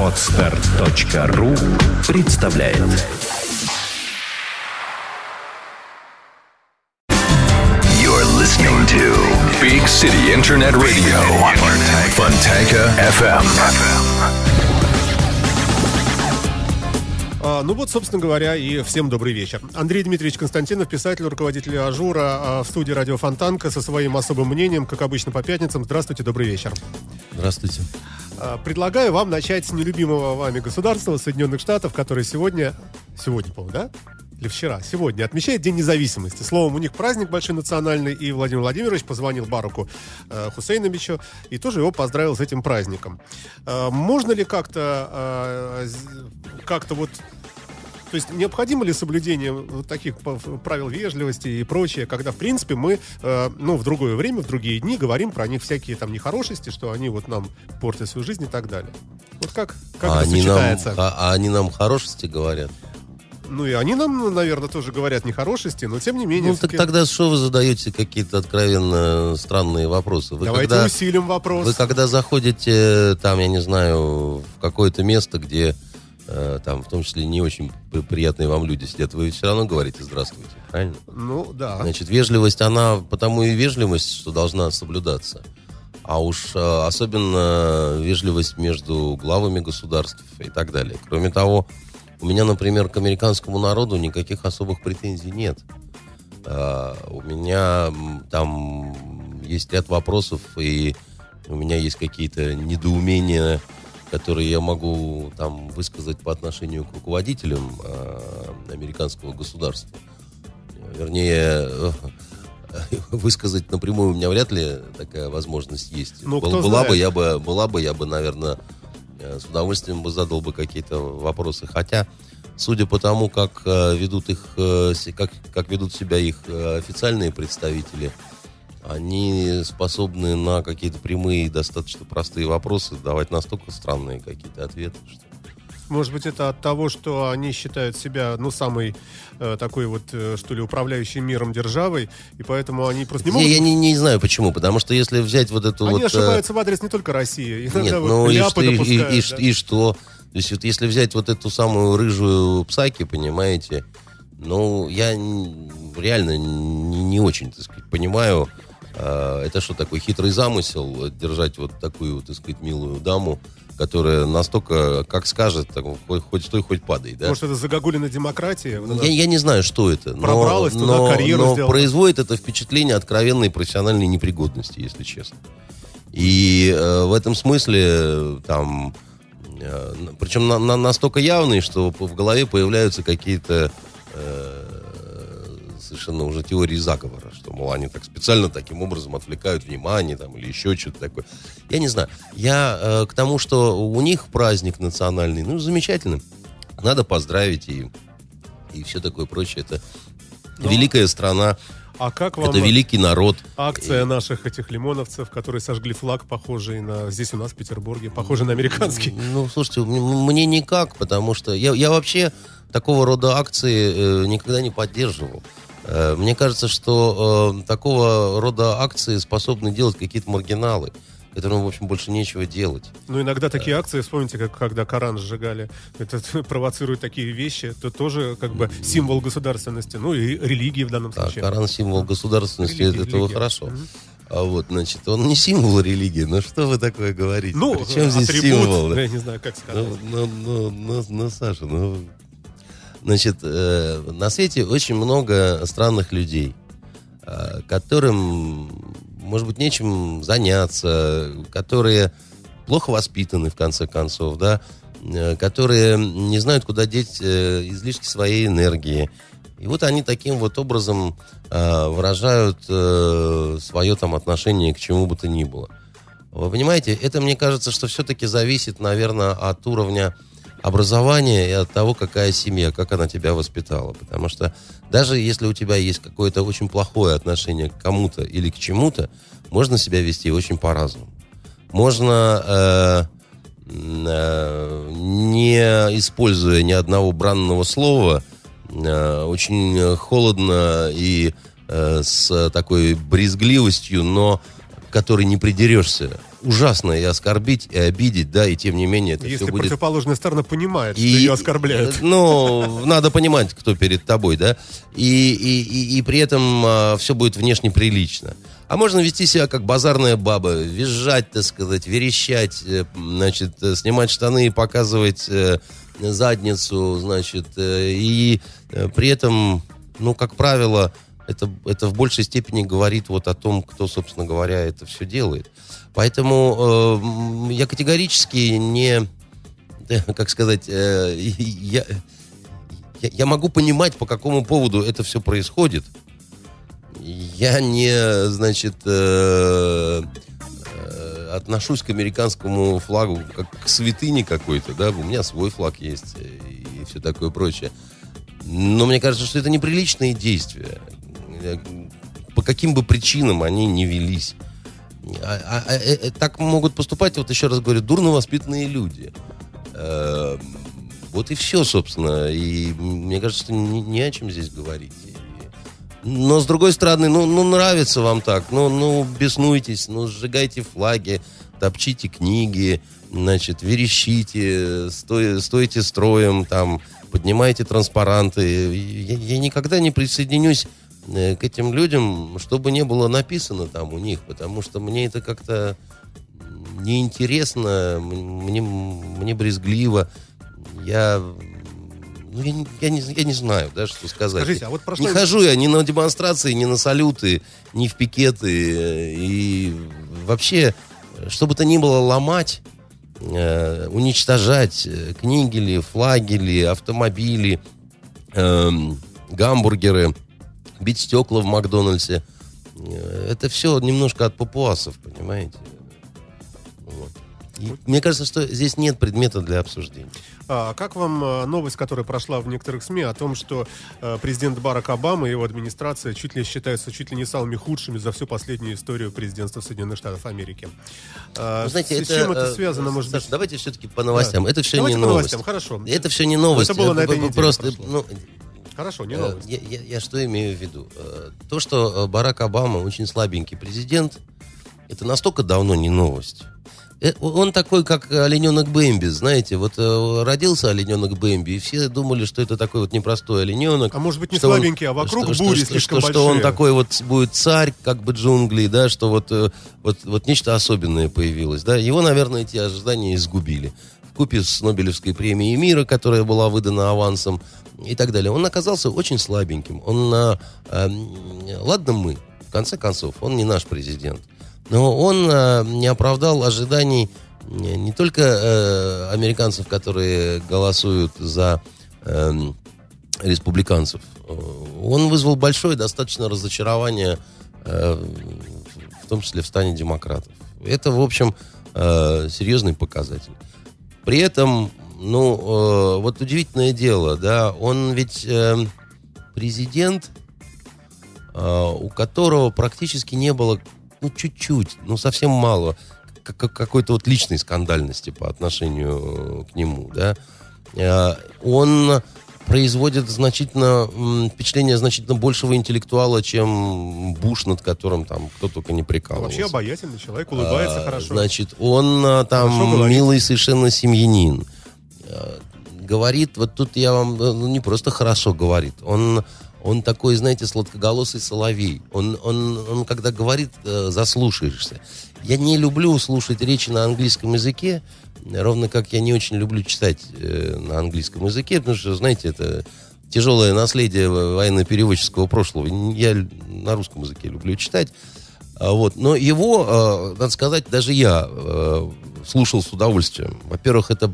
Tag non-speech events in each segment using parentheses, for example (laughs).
Отстар.ру представляет You're listening to Big City Internet Radio. Fontanka FM. А, Ну вот, собственно говоря, и всем добрый вечер. Андрей Дмитриевич Константинов, писатель, руководитель АЖУРа, а, в студии радио Фонтанка со своим особым мнением, как обычно по пятницам. Здравствуйте, добрый вечер. Здравствуйте. А, Предлагаю вам начать с нелюбимого вами государства Соединенных Штатов, которое сегодня, сегодня, по-моему, да? Или вчера, сегодня, отмечает День независимости. Словом, у них праздник большой национальный, и Владимир Владимирович позвонил Баруку э, Хусейновичу и тоже его поздравил с этим праздником. Э, можно ли как-то э, как-то вот то есть необходимо ли соблюдение вот таких правил вежливости и прочее, когда, в принципе, мы, э, ну, в другое время, в другие дни говорим про них всякие там нехорошести, что они вот нам портят свою жизнь и так далее. Вот как, как а, это они нам, сочетается? а, а они нам хорошести говорят. Ну и они нам, наверное, тоже говорят нехорошести, но тем не менее... Ну, так тогда что вы задаете какие-то откровенно странные вопросы? Вы Давайте когда, усилим вопрос. вы когда заходите, там, я не знаю, в какое-то место, где э, там, в том числе, не очень при- приятные вам люди сидят, вы все равно говорите «здравствуйте», правильно? Ну, да. Значит, вежливость, она потому и вежливость, что должна соблюдаться. А уж э, особенно вежливость между главами государств и так далее. Кроме того, у меня, например, к американскому народу никаких особых претензий нет. Э, у меня там есть ряд вопросов, и у меня есть какие-то недоумения, которые я могу там высказать по отношению к руководителям э, американского государства. Вернее, (laughs) высказать напрямую у меня вряд ли такая возможность есть. Ну, Был- была знает. бы я бы, была бы я бы, наверное, с удовольствием бы задал бы какие-то вопросы. Хотя, судя по тому, как э, ведут их, э, как, как ведут себя их э, официальные представители, они способны на какие-то прямые достаточно простые вопросы давать настолько странные какие-то ответы, что Может быть, это от того, что они считают себя, ну, самой э, такой вот, э, что ли, управляющей миром державой, и поэтому они просто не могут... я не, не знаю почему, потому что если взять вот эту Они вот... э, ошибаются в адрес не только России. (laughs) Иногда Нет, вот ну и что, и, и- да. и что? То есть вот если взять вот эту самую рыжую псаки, понимаете, ну, я реально не, не очень, так сказать, понимаю, э, это что такой хитрый замысел, э, держать вот такую, так сказать, милую даму, которая настолько, как скажет, так, хоть, стой, хоть падай, да? Может, это загогулина демократия? Вот Я, я не знаю, что это. но- Пробралась туда, но, карьеру но сделала. производит это впечатление откровенной профессиональной непригодности, если честно. И э, в этом смысле там, э, причем на- на- настолько явный, что в голове появляются какие-то э, совершенно уже теории заговора, что, мол, они так специально таким образом отвлекают внимание там, или еще что-то такое. Я не знаю. Я э, к тому, что у них праздник национальный, ну, замечательно. Надо поздравить и, и все такое прочее. Это Ну, великая страна, А как вам это великий народ. акция наших этих лимоновцев, которые сожгли флаг, похожий на... Здесь у нас, в Петербурге, похожий на американский? Ну, слушайте, мне никак, потому что я, я вообще такого рода акции э, никогда не поддерживал. Э, мне кажется, что э, такого рода акции способны делать какие-то маргиналы, которым, в общем, больше нечего делать. Ну, иногда такие акции, вспомните, как когда Коран сжигали, это (laughs) провоцирует такие вещи, это тоже как бы символ государственности, ну и религии в данном Так, случае. Коран символ государственности, Религия, это этого религия. хорошо. Мгм. А вот, значит, он не символ религии. Ну что вы такое говорите? Ну, При чем здесь атрибут, символ? да? (laughs) я не знаю, как сказать. Ну, ну, ну, ну, ну, Саша, ну... Значит, э, на свете очень много странных людей, э, которым, может быть, нечем заняться, которые плохо воспитаны, в конце концов, да, э, которые не знают, куда деть э, излишки своей энергии. И вот они таким вот образом э, выражают э, свое там отношение к чему бы то ни было. Вы понимаете, это, мне кажется, что все-таки зависит, наверное, от уровня образования и от того, какая семья, как она тебя воспитала. Потому что даже если у тебя есть какое-то очень плохое отношение к кому-то или к чему-то, можно себя вести очень по-разному. Можно, э, э, не используя ни одного бранного слова, э, очень холодно и э, с такой брезгливостью, но к которой не придерешься, ужасно и оскорбить, и обидеть, да, и тем не менее это Если все будет... противоположная сторона понимает, что ее оскорбляют. Ну, надо понимать, кто перед тобой, да, и, и, и, и при этом все будет внешне прилично. А можно вести себя как базарная баба, визжать, так сказать, верещать, э, значит, э, снимать штаны и показывать э, задницу, значит, э, и э, при этом, ну, как правило, это, это в большей степени говорит вот о том, кто, собственно говоря, это все делает. Поэтому э, я категорически не, как сказать, э, я, я, могу понимать, по какому поводу это все происходит. Я не, значит, э, э, отношусь к американскому флагу как к святыне какой-то, да, у меня свой флаг есть э, и все такое прочее. Но мне кажется, что это неприличные действия. Э, По каким бы причинам они не велись. А- а- а- э, э, так могут поступать, вот еще раз говорю, дурно воспитанные люди. Э, Вот и все, собственно. И мне кажется, что не, не о чем здесь говорить. Но, с другой стороны, ну, ну нравится вам так. Ну, ну, беснуйтесь, ну, сжигайте флаги, топчите книги, значит, верещите, стой- стойте строем, там, поднимайте транспаранты. Я, я никогда не присоединюсь к этим людям, чтобы не было написано там у них, потому что мне это как-то неинтересно, мне, мне брезгливо. Я, ну, я, не- я, не, я не знаю, да, что сказать. Скажите, а вот прошло... Не хожу я ни на демонстрации, ни на салюты, ни в пикеты. э, И вообще, что бы то ни было ломать, э, уничтожать э, книги ли, флаги ли, автомобили, эм, гамбургеры, бить стекла в Макдональдсе. Э, Это все немножко от папуасов, понимаете? Вот. И мне кажется, что здесь нет предмета для обсуждения. А как вам э, новость, которая прошла в некоторых СМИ о том, что э, президент Барак Обама и его администрация чуть ли считаются чуть ли не самыми худшими за всю последнюю историю президентства Соединенных Штатов Америки? Вы знаете, с, это, чем это связано, может Саша, быть? давайте все-таки по новостям. Да. Это все Давайте не новость. новостям, хорошо. Это все не новость. Это было на этой неделе Просто, прошло. ну, Хорошо, не э, новость. я, я- я что имею в виду? Э, То, что э, Барак Обама очень слабенький президент, это настолько давно не новость. Он такой, как олененок Бэмби, знаете. Вот родился олененок Бэмби, и все думали, что это такой вот непростой олененок. А может быть, не что он- слабенький, а вокруг что- бури что- слишком что, что он такой вот будет царь, как бы джунглей, да, что вот, вот, вот нечто особенное появилось, да. Его, наверное, эти ожидания изгубили. В купе с Нобелевской премией мира, которая была выдана авансом и так далее. Он оказался очень слабеньким. Он, м, ладно мы, в конце концов, он не наш президент. Но он а, не оправдал ожиданий не, не только э, американцев, которые голосуют за эм, республиканцев. Э, Он вызвал большое достаточно разочарование, э, в том числе в стане демократов. Это, в общем, э, серьезный показатель. При этом, ну, э, вот удивительное дело, да, он ведь э, президент, э, у которого практически не было, ну, чуть-чуть, ну, совсем мало, как- как- какой-то вот личной скандальности по отношению э, к нему, да. Э, Он производит значительно впечатление значительно большего интеллектуала, чем Буш, над которым там кто только не прикалывался. Вообще обаятельный человек, улыбается А, хорошо. Значит, он а, там милый совершенно семьянин. А, Говорит, вот тут я вам, э, ну, не просто хорошо говорит, он, он такой, знаете, сладкоголосый соловей. Он, он, он когда говорит, э, заслушаешься. Я не люблю слушать речи на английском языке, ровно как я не очень люблю читать э, на английском языке, потому что, знаете, это тяжелое наследие военно-переводческого прошлого. Я на русском языке люблю читать. А, Вот. Но его, э, надо сказать, даже я э, слушал с удовольствием. Во-первых, это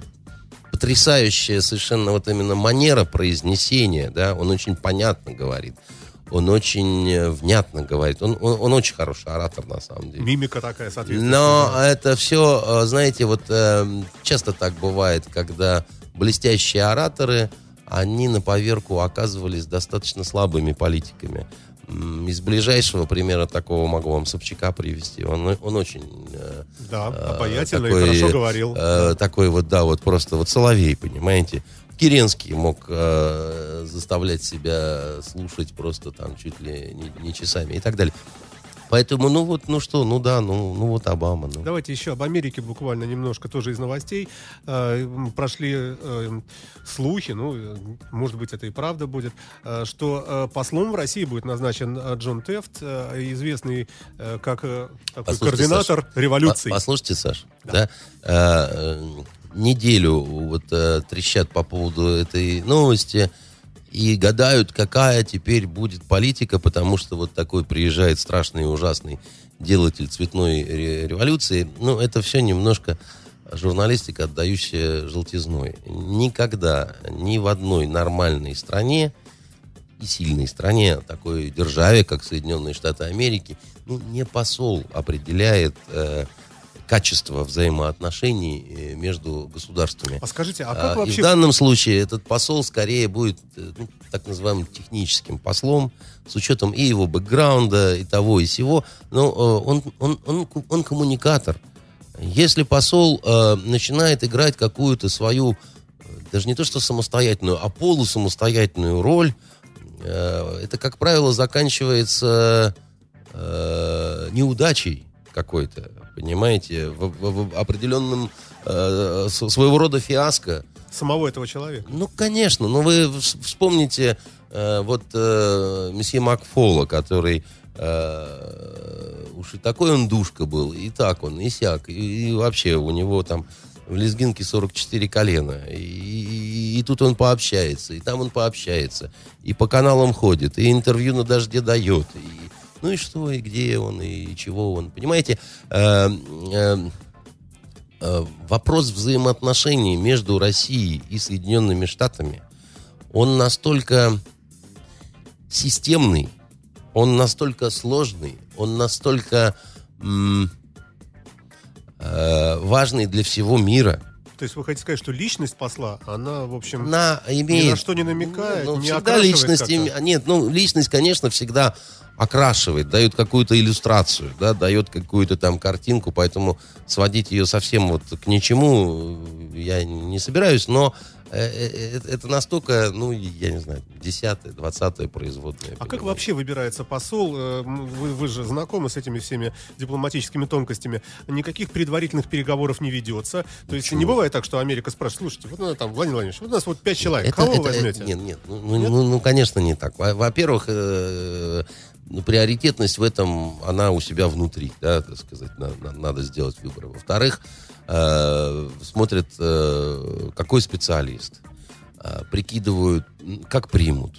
потрясающая совершенно вот именно манера произнесения, да, он очень понятно говорит, он очень э, внятно говорит, он, он, он очень хороший оратор на самом деле. Мимика такая, соответственно. Но это все, знаете, вот э, часто так бывает, когда блестящие ораторы, они на поверку оказывались достаточно слабыми политиками. Из ближайшего примера такого могу вам Собчака привести. Он, он очень... э, Да, э, обаятельно и такой, хорошо говорил. э, такой вот, да, вот просто вот соловей, понимаете. Керенский мог э, заставлять себя слушать просто там чуть ли не, не часами и так далее. Поэтому, ну вот, ну что, ну да, ну, ну вот Обама. Ну. Давайте еще об Америке буквально немножко тоже из новостей. Э, прошли э, слухи, ну, э, может быть, это и правда будет, э, что э, послом в России будет назначен э, Джон Тефт, э, известный э, как э, такой Послушайте, координатор Саш, революции. по- Послушайте, Саш, да, э, э, неделю вот э, трещат по поводу этой новости и гадают, какая теперь будет политика, потому что вот такой приезжает страшный и ужасный делатель цветной ре- революции. Ну, это все немножко журналистика, отдающая желтизной. Никогда ни в одной нормальной стране и сильной стране, такой державе, как Соединенные Штаты Америки, ну, не посол определяет э, качество взаимоотношений э, между государствами. А скажите, а А, как И в вообще... данном случае этот посол скорее будет э, ну, так называемым техническим послом, с учетом и его бэкграунда, и того, и сего. Но э, он, он, он, он коммуникатор. Если посол э, начинает играть какую-то свою, даже не то что самостоятельную, а полусамостоятельную роль, э, это, как правило, заканчивается э, неудачей какой-то, понимаете, в, в- в определенном э, своего рода фиаско. самого этого человека? Ну, конечно, но вы вс- вспомните э, вот э, месье Макфола, который э, уж и такой он душка был, и так он, и сяк, и, и вообще у него там в лезгинке 44 колена, и, и- и тут он пообщается, и там он пообщается, и по каналам ходит, и интервью на дожде дает, и, ну и что, и где он, и чего он, понимаете, э, э, э, вопрос взаимоотношений между Россией и Соединенными Штатами, он настолько системный, он настолько сложный, он настолько э, важный для всего мира. То есть вы хотите сказать, что личность посла, она, в общем, Она имеет... ни на что не намекает, Ну, не всегда личность... име- Нет, ну, личность, конечно, всегда окрашивает, дает какую-то иллюстрацию, да, дает какую-то там картинку, поэтому сводить ее совсем вот к ничему э, я не собираюсь, но это настолько, ну, я не знаю, десятое, двадцатое производное. А как вообще выбирается посол? Э, Вы, вы же знакомы с этими всеми дипломатическими тонкостями. Никаких предварительных переговоров не ведется. То есть не бывает так, что Америка спрашивает, слушайте, вот надо там, Владимир Владимирович, вот у нас вот пять человек, кого вы возьмете? Нет, нет, ну, ну, ну, ну, конечно, не так. Во- Во-первых, э, ну, приоритетность в этом, она у себя внутри, да, так сказать, на- на- надо сделать выбор. Во-вторых, э, смотрят, э, какой специалист, э, прикидывают, как примут,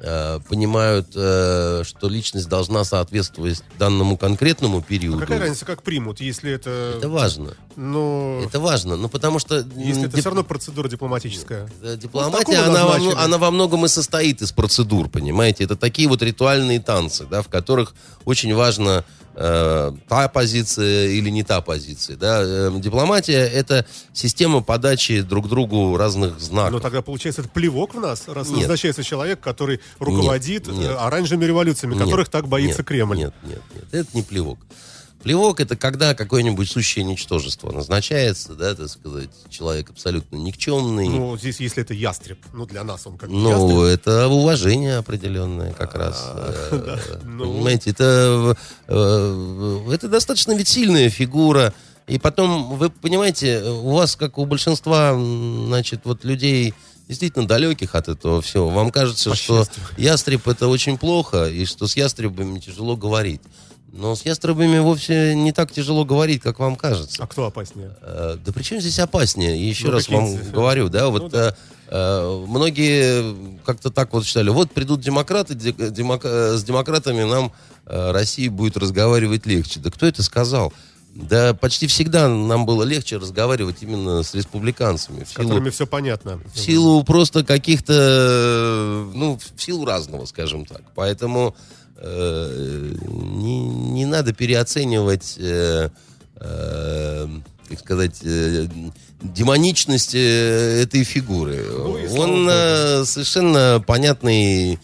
э, понимают, э, что личность должна соответствовать данному конкретному периоду. А какая разница, как примут, если это... Это важно. Ну, Это важно, ну потому что... если это дип- все равно процедура дипломатическая. Э, Ну, Дипломатия, она, во, назначили. мно- она во многом и состоит из процедур, понимаете? Это такие вот ритуальные танцы, да, в которых очень важно э, та позиция или не та позиция, да. Э, дипломатия — это система подачи друг другу разных знаков. Но тогда получается это плевок в нас, раз Нет. назначается человек, который руководит Нет, нет. э, оранжевыми революциями, Нет, которых так боится нет, Кремль. Нет, нет, нет, это не плевок. Плевок это когда какое-нибудь сущее ничтожество назначается, да, так сказать, человек абсолютно никчемный. Ну, здесь, если это ястреб, ну, для нас он как Ну, ястреб. это уважение определенное как раз. э, (laughs) ну. Понимаете, это, э, это достаточно ведь сильная фигура. И потом, вы понимаете, у вас, как у большинства, значит, вот людей действительно далеких от этого всего, вам кажется, По что счастью. ястреб это очень плохо, и что с ястребами тяжело говорить. Но с ястребами вовсе не так тяжело говорить, как вам кажется. А кто опаснее? Э, Да при чем здесь опаснее? Еще Ну, раз вам прикиньте. говорю, да, Ну, вот да. э, э, многие как-то так вот считали, вот придут демократы, де- демок- э, с демократами нам э, России будет разговаривать легче. Да кто это сказал? Да почти всегда нам было легче разговаривать именно с республиканцами. В С силу, которыми все понятно. в силу просто каких-то, э, ну, в силу разного, скажем так. Поэтому э, не, не надо переоценивать, э, э, как сказать, э, демоничность э, этой фигуры. Ну Он э, совершенно понятный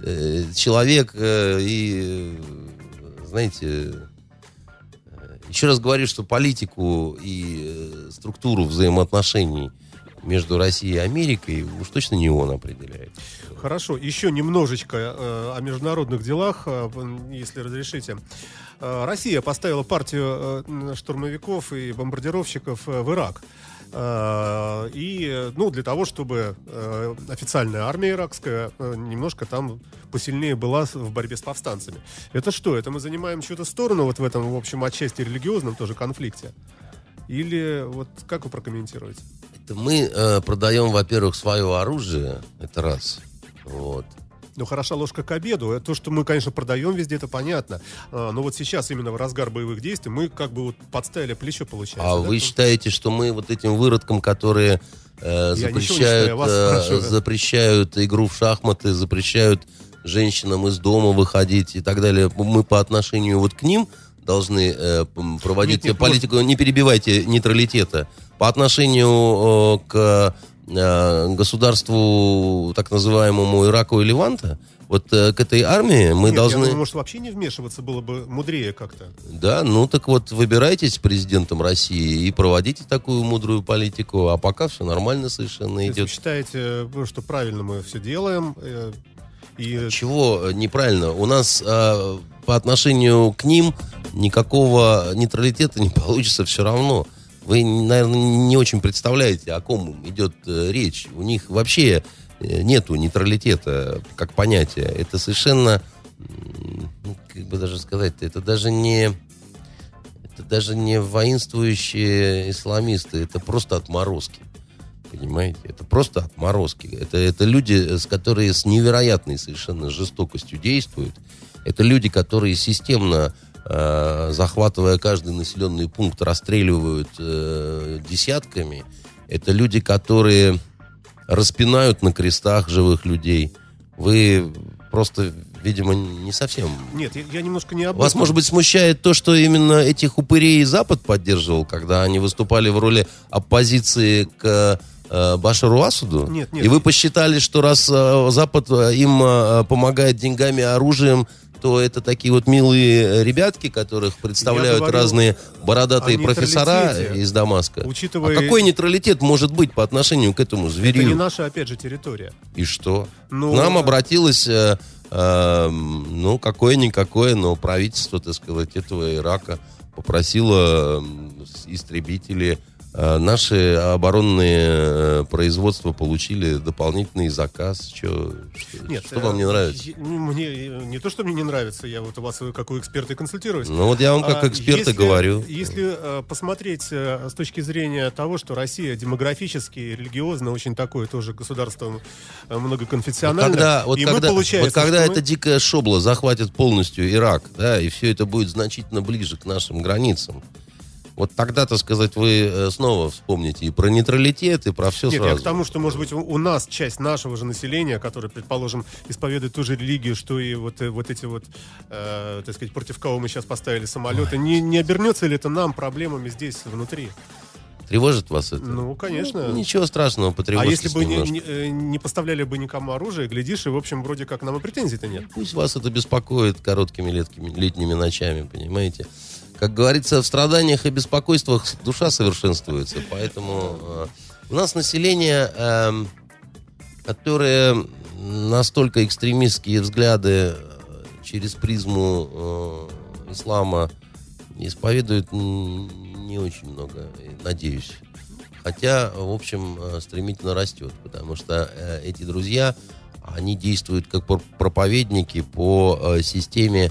э, человек э, и, знаете, э, еще раз говорю, что политику и э, структуру взаимоотношений между Россией и Америкой уж точно не он определяет. Хорошо, еще немножечко э, о международных делах, э, если разрешите. Э, Россия поставила партию э, штурмовиков и бомбардировщиков э, в Ирак. Э, И, ну, для того, чтобы э, официальная армия иракская немножко там посильнее была в борьбе с повстанцами. Это что? Это мы занимаем чью-то сторону вот в этом, в общем, отчасти религиозном тоже конфликте? Или вот как вы прокомментируете? Мы э, продаем, во-первых, свое оружие, это раз. Вот. Ну, хороша ложка к обеду. То, что мы, конечно, продаем везде, это понятно. А, Но вот сейчас, именно в разгар боевых действий, мы как бы вот подставили плечо, получается. А да? вы считаете, что мы вот этим выродкам, которые э, запрещают, считаю, э, запрещают игру в шахматы, запрещают женщинам из дома выходить и так далее, мы по отношению вот к ним должны э, проводить Нет, политику, не перебивайте нейтралитета, по отношению э, к э, государству так называемому Ираку и Леванта, вот э, к этой армии мы Нет, должны... я думаю, может, вообще не вмешиваться было бы мудрее как-то. Да, ну так вот, выбирайтесь президентом России и проводите такую мудрую политику, а пока все нормально совершенно То есть вы идет. считаете, ну, что правильно мы все делаем, э, и Чего э, неправильно? У нас э, по отношению к ним никакого нейтралитета не (laughs) получится все равно. Вы, наверное, не очень представляете, о ком идет э, речь. У них вообще э, нету нейтралитета как понятия. Это совершенно, ну, как бы даже сказать, это даже не, это даже не воинствующие исламисты, это просто отморозки. Понимаете? Это просто отморозки. Это, это люди, с которые с невероятной совершенно жестокостью действуют. Это люди, которые системно, э, захватывая каждый населенный пункт, расстреливают э, десятками. Это люди, которые распинают на крестах живых людей. Вы просто, видимо, не совсем нет, я, я немножко не об вас, этом. может быть, смущает то, что именно этих упырей Запад поддерживал, когда они выступали в роли оппозиции к э, Башару Асуду? Нет, нет. И вы посчитали, что раз э, Запад им э, помогает деньгами, оружием, то это такие вот милые ребятки, которых представляют говорю разные бородатые профессора из Дамаска. Учитывая- А какой нейтралитет может быть по отношению к этому Это зверю? не наша, опять же, территория. И что? Ну, К нам э, обратилось, э, э, ну, какое-никакое, но правительство, так сказать, этого Ирака попросило истребители. Э, Наши оборонные э, производства получили дополнительный заказ. Чё- что Нет, что вам не э, нравится? я- Мне не то, что мне не нравится, я вот у вас как у эксперта консультируюсь. Ну, вот я вам как А, эксперт если- говорю. Если посмотреть с точки зрения того, что Россия демографически, религиозно очень такое тоже государство многоконфессиональное, Вот когда, вот и когда, мы, вот когда эта мы- дикая шобла захватит полностью Ирак, да, и все это будет значительно ближе к нашим границам, вот тогда, так сказать, вы э, снова вспомните и про нейтралитет, и про все Нет, сразу. я к тому, что, может быть, у, нас часть нашего же населения, которое, предположим, исповедует ту же религию, что и вот, э, вот эти вот, э, так сказать, против кого мы сейчас поставили самолеты, не, не обернется ли это нам проблемами здесь, внутри? Тревожит вас это? Ну, конечно. Ну, ничего страшного, а потревожьтесь если бы не, немножко. не, э, не поставляли бы никому оружие, глядишь, и, в общем, вроде как нам и претензий-то нет. Пусть вас это беспокоит короткими леткими, летними ночами, понимаете? Как говорится, в страданиях и беспокойствах душа совершенствуется. Поэтому э, у нас население, эм, которое настолько экстремистские взгляды э, через призму э, ислама исповедует не очень много, надеюсь. Хотя, в общем, стремительно растет, потому что эти друзья, они действуют как пр- проповедники по системе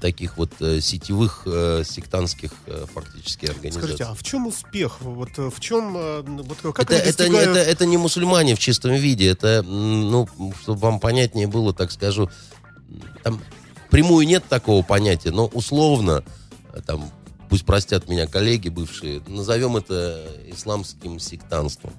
таких вот э, сетевых э, сектантских э, фактически организаций. Скажите, а в чем успех? Вот в чем, вот как это, это, не- достигают... это, это не мусульмане в чистом виде. Это, ну, чтобы вам понятнее было, так скажу, там прямую нет такого понятия, но условно, там, пусть простят меня коллеги бывшие, назовем это исламским сектанством.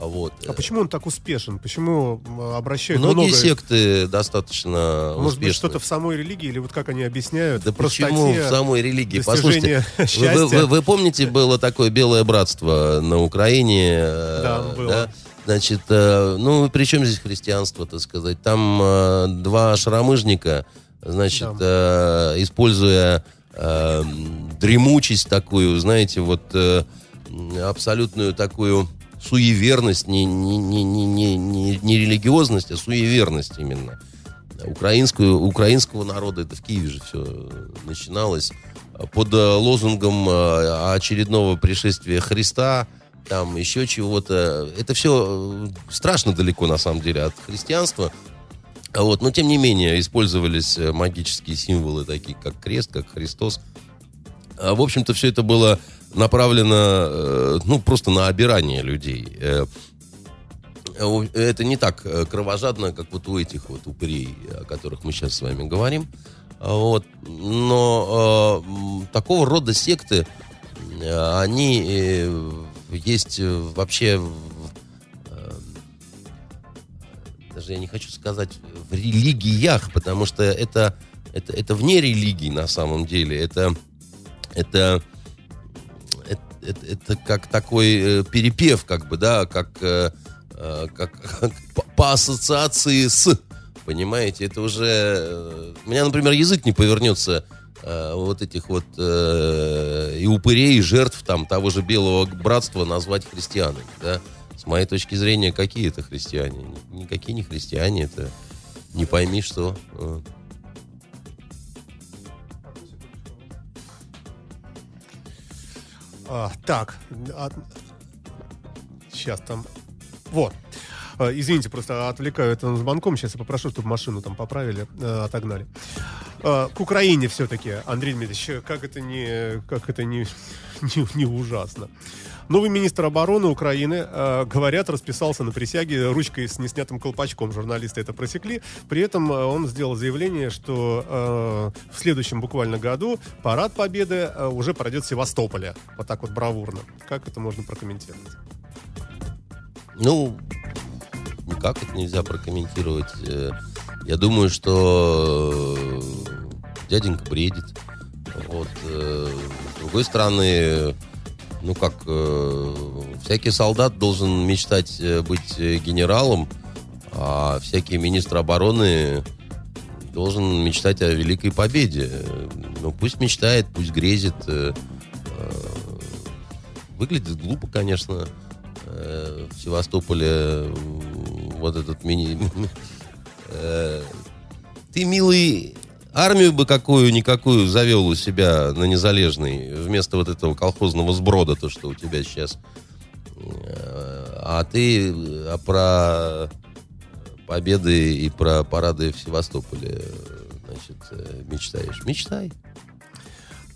А Вот. А почему он так успешен? Почему обращают Многие много... секты достаточно Может быть, успешны. что-то в самой религии, или вот как они объясняют? Да почему в самой религии? Послушайте, достижения вы, вы- счастья. вы- помните, было такое белое братство на Украине? э, Да, было. Значит, э, ну, при чем здесь христианство, так сказать? Там э, два шаромыжника, значит, э, используя дремучесть такую, знаете, вот абсолютную такую суеверность, не, не, не, не, не, не, религиозность, а суеверность именно. Украинскую, украинского народа, это в Киеве же все начиналось, под э, лозунгом э, очередного пришествия Христа, там еще чего-то. Это все э, страшно далеко, на самом деле, от христианства. А Вот. Но, тем не менее, использовались магические символы, такие как крест, как Христос. А, В общем-то, все это было направлено, ну, просто на обирание людей. Это не так кровожадно, как вот у этих вот упырей, о которых мы сейчас с вами говорим. А, Вот. Но э, такого рода секты, э, они э, есть вообще, э, даже я не хочу сказать в религиях, потому что это, это, это вне религии на самом деле. Это, это, это, это, это как такой перепев, как бы, да, как, как, как по, по ассоциации с Понимаете, это уже... У меня, например, язык не повернется э, вот этих вот э, и упырей, и жертв там того же белого братства назвать христианами, да. С моей точки зрения, какие это христиане? Никакие не христиане, это не пойми что. А, так, а, сейчас там, вот. А, извините, просто отвлекаю это звонком. Сейчас я попрошу, чтобы машину там поправили, э, отогнали. А, к Украине все-таки, Андрей Дмитриевич, как это не, как это не, (laughs) не, не ужасно. Новый министр обороны Украины, э, говорят, расписался на присяге ручкой с неснятым колпачком. Журналисты это просекли. При этом э, он сделал заявление, что э, в следующем буквально году парад Победы э, уже пройдет в Севастополе. Вот так вот бравурно. Как это можно прокомментировать? Ну, никак это нельзя прокомментировать. Э, я думаю, что дяденька бредит. Вот. С другой стороны, ну как, всякий солдат должен мечтать быть генералом, а всякий министр обороны должен мечтать о великой победе. Ну, пусть мечтает, пусть грезит. Выглядит глупо, конечно, в Севастополе вот этот мини... (laughs) Э, ты, милый, армию бы какую-никакую завел у себя на Незалежный вместо вот этого колхозного сброда, то, что у тебя сейчас. А ты а про победы и про парады в Севастополе, значит, мечтаешь. Мечтай.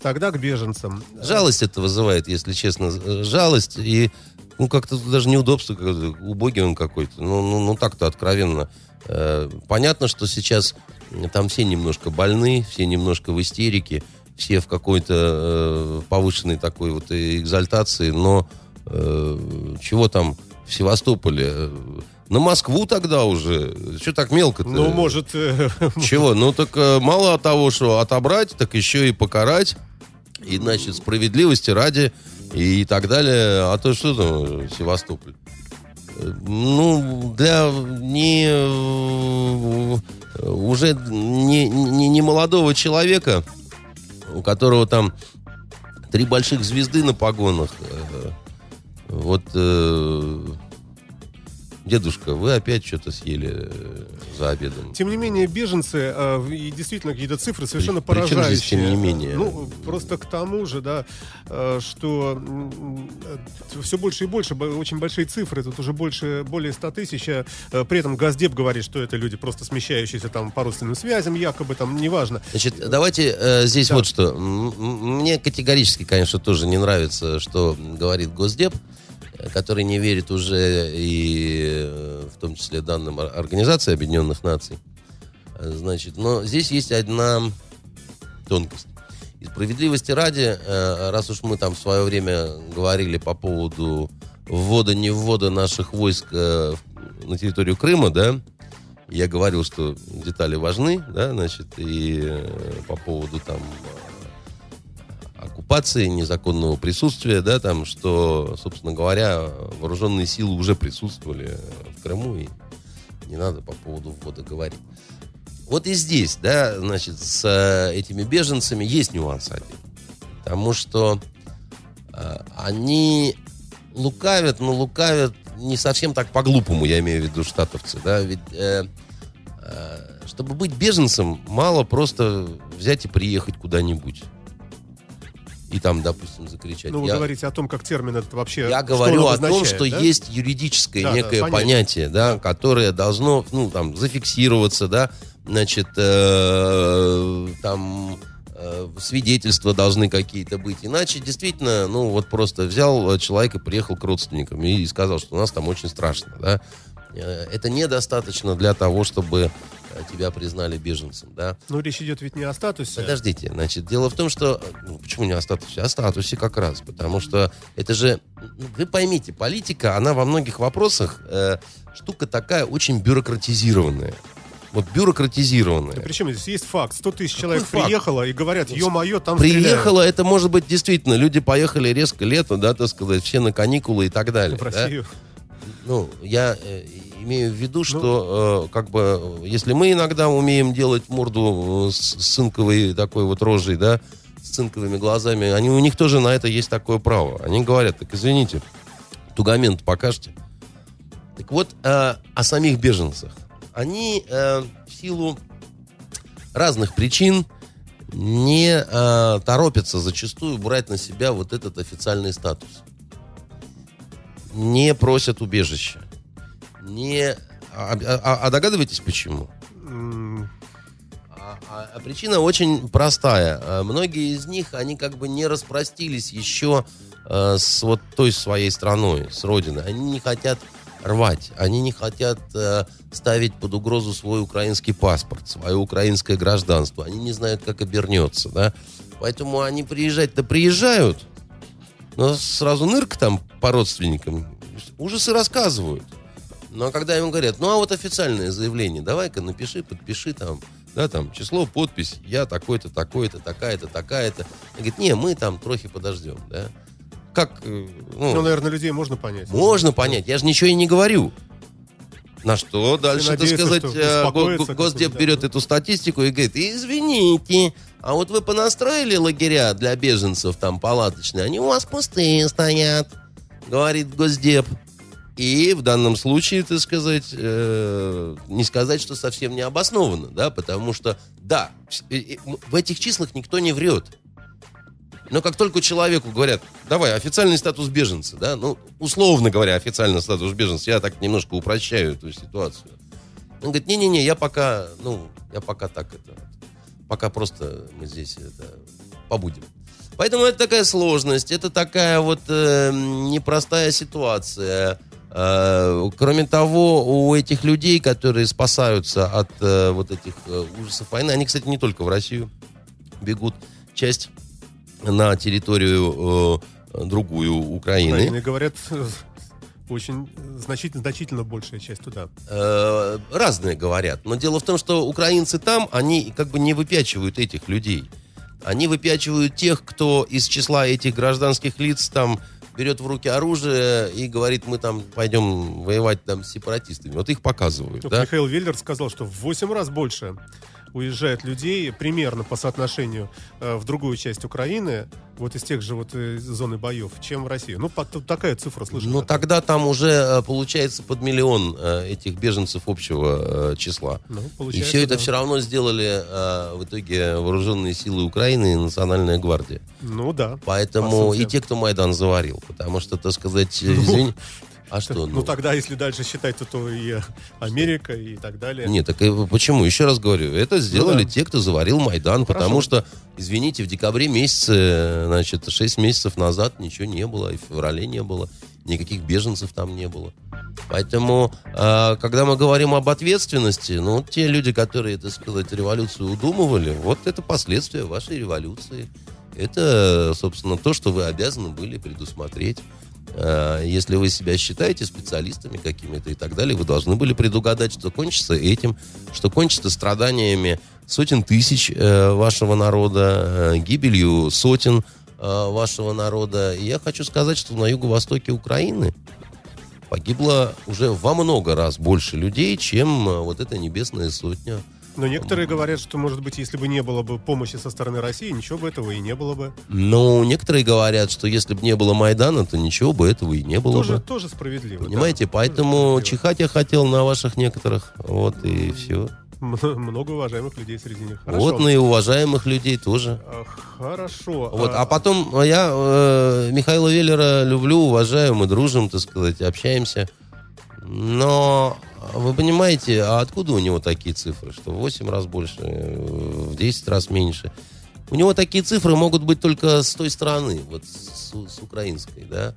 Тогда к беженцам. Жалость это вызывает, если честно. Жалость и ну, как-то даже неудобство, убогий он какой-то. Ну, ну, ну так-то откровенно. Э, понятно, что сейчас там все немножко больны, все немножко в истерике, все в какой-то э, повышенной такой вот экзальтации, но э, чего там в Севастополе? На Москву тогда уже. Что так мелко-то? Ну, может... Э, (laughs) чего? Ну, так э, мало того, что отобрать, так еще и покарать. И, значит, справедливости ради и так далее. А то что там Севастополь? Ну, для не уже не, не, не молодого человека, у которого там три больших звезды на погонах, э, вот э, Дедушка, вы опять что-то съели э, за обедом. Тем не менее, беженцы э, и действительно какие-то цифры совершенно При, поражающие. Здесь, тем не менее. Ну, просто к тому же, да, э, что э, все больше и больше, очень большие цифры, тут уже больше, более 100 тысяч. Э, при этом Газдеп говорит, что это люди просто смещающиеся там по родственным связям, якобы там, неважно. Значит, давайте э, здесь да. вот что. Мне категорически, конечно, тоже не нравится, что говорит Госдеп который не верит уже и э, в том числе данным Организации Объединенных Наций. Значит, но здесь есть одна тонкость. И справедливости ради, э, раз уж мы там в свое время говорили по поводу ввода, не ввода наших войск э, на территорию Крыма, да, я говорил, что детали важны, да, значит, и по поводу там оккупации, незаконного присутствия, да, там, что, собственно говоря, вооруженные силы уже присутствовали в Крыму, и не надо по поводу ввода говорить. Вот и здесь, да, значит, с э, этими беженцами есть нюанс один. Потому что э, они лукавят, но лукавят не совсем так по-глупому, я имею в виду штатовцы, да, ведь э, э, чтобы быть беженцем, мало просто взять и приехать куда-нибудь. И там, допустим, закричать. Ну, вы Я- говорите о том, как термин этот вообще... я говорю о том, что да? есть юридическое Да, да, некое понятие. понятие, да, которое должно, ну, там, зафиксироваться, да, значит, э, там э, свидетельства должны какие-то быть. Иначе, действительно, ну, вот просто взял человек и приехал к родственникам и сказал, что у нас там очень страшно, да. Э, Это недостаточно для того, чтобы тебя признали беженцем, да. Ну, речь идет ведь не о статусе. Подождите, значит, дело в том, что... ну, почему не о статусе? О статусе как раз. Потому что это же... ну, Вы поймите, политика, она во многих вопросах э, штука такая очень бюрократизированная. Вот бюрократизированная. Да причем здесь есть факт. 100 тысяч человек факт? приехало и говорят, ё-моё, там стреляют». Приехало, это может быть действительно, люди поехали резко лето, да, так сказать, все на каникулы и так далее. в да. Россию. Ну, я э, имею в виду, что э, как бы, если мы иногда умеем делать морду э, с цинковой такой вот рожей, да, с цинковыми глазами, они, у них тоже на это есть такое право. Они говорят, так извините, тугамент покажете. Так вот, э, о самих беженцах. Они э, в силу разных причин не э, торопятся зачастую брать на себя вот этот официальный статус не просят убежища. Не... А, а- а догадываетесь почему? А, а- а причина очень простая. А, Многие из них, они как бы не распростились еще э, с вот той своей страной, с родиной. Они не хотят рвать, они не хотят э, ставить под угрозу свой украинский паспорт, свое украинское гражданство. Они не знают, как обернется, да. Поэтому они приезжать-то приезжают, но сразу нырк там по родственникам, ужасы рассказывают. Но когда им говорят, ну а вот официальное заявление, давай-ка напиши, подпиши там, да, там, число, подпись, я такой-то, такой-то, такая-то, такая-то. И говорит, не, мы там трохи подождем, да. Как, э, ну, Ну, наверное, людей можно понять. можно понять, я же ничего и не говорю. На что дальше, так сказать, э, Го- Госдеп берет да. эту статистику и говорит, извините, а вот вы понастроили лагеря для беженцев там палаточные, они у вас пустые стоят, говорит Госдеп. И в данном случае, так сказать, э, не сказать, что совсем не обоснованно, да, потому что, да, э, э, м- в этих числах никто не врет. Но как только человеку говорят, давай, официальный статус беженца, да, ну, условно говоря, официальный статус беженца, я так немножко упрощаю эту ситуацию. Он говорит, не-не-не, я пока, ну, я пока так это, пока просто мы здесь это, побудем. Поэтому это такая сложность, это такая вот э, непростая ситуация. Э, кроме того, у этих людей, которые спасаются от э, вот этих э, ужасов войны, они, кстати, не только в Россию бегут, часть на территорию другую Украины. Украины, говорят, очень значительно, значительно большая часть туда. Разные говорят. Но дело в том, что украинцы там, они как бы не выпячивают этих людей. Они выпячивают тех, кто из числа этих гражданских лиц там берет в руки оружие и говорит, мы там пойдем воевать там с сепаратистами. Вот их показывают, да? Михаил Веллер сказал, что в 8 раз больше уезжает людей примерно по соотношению э, в другую часть Украины, вот из тех же вот э, зоны боев, чем в Россию. Ну, по- такая цифра слышал. Ну, тогда там уже э, получается под миллион э, этих беженцев общего э, числа. Ну, И все это да. все равно сделали э, в итоге вооруженные силы Украины и Национальная гвардия. Ну, да. Поэтому По и те, кто Майдан заварил. Потому что, так сказать, (laughs) извини... А что? Ну, тогда, если дальше считать, то, то и Америка и так далее. Нет, так и почему? Еще раз говорю, это сделали да. те, кто заварил Майдан, потому хорошо. что, извините, в декабре месяце, значит, 6 месяцев назад ничего не было, и в феврале не было, никаких беженцев там не было. Поэтому, а, когда мы говорим об ответственности, ну, те люди, которые, так сказать, революцию удумывали, вот это последствия вашей революции. Это, собственно, то, что вы обязаны были предусмотреть. А, Если вы себя считаете специалистами какими-то и так далее, вы должны были предугадать, что кончится этим, что кончится страданиями сотен тысяч э, вашего народа, э, гибелью сотен э, вашего народа. И я хочу сказать, что на юго-востоке Украины погибло уже во много раз больше людей, чем э, вот эта небесная сотня Но некоторые говорят, что, может быть, если бы не было бы помощи со стороны России, ничего бы этого и не было бы. Ну, некоторые говорят, что если бы не было Майдана, то ничего бы этого и не было Тоже, бы. тоже справедливо. да. Понимаете, поэтому справедливо. чихать я хотел на ваших некоторых. Вот и все. Много уважаемых людей среди них. Хорошо. Вот, ну и уважаемых людей тоже. А, Хорошо. Вот, а потом э, я э, Михаила Веллера люблю, уважаю, мы дружим, так сказать, общаемся. Но вы понимаете, а откуда у него такие цифры? Что в 8 раз больше, э, в 10 раз меньше. У него такие цифры могут быть только с той стороны, вот с, с украинской, да.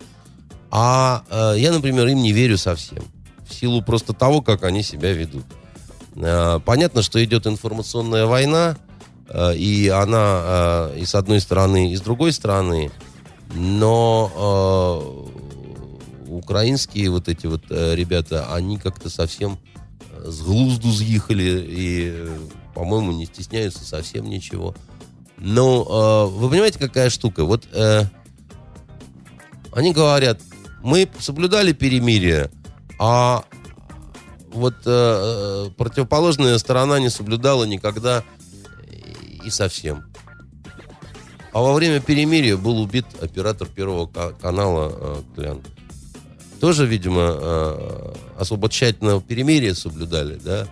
А э, я, например, им не верю совсем. В силу просто того, как они себя ведут. Э, понятно, что идет информационная война, э, и она э, и с одной стороны, и с другой стороны, но э, украинские вот эти вот э, ребята, они как-то совсем э, с глузду съехали и, э, по-моему, не стесняются совсем ничего. Но вы понимаете, какая штука? Вот они говорят, мы соблюдали перемирие, а вот э, противоположная сторона не соблюдала никогда и совсем. А во время перемирия был убит оператор первого ка- канала э, Клян. Тоже, видимо, э, особо тщательно перемирие соблюдали, да?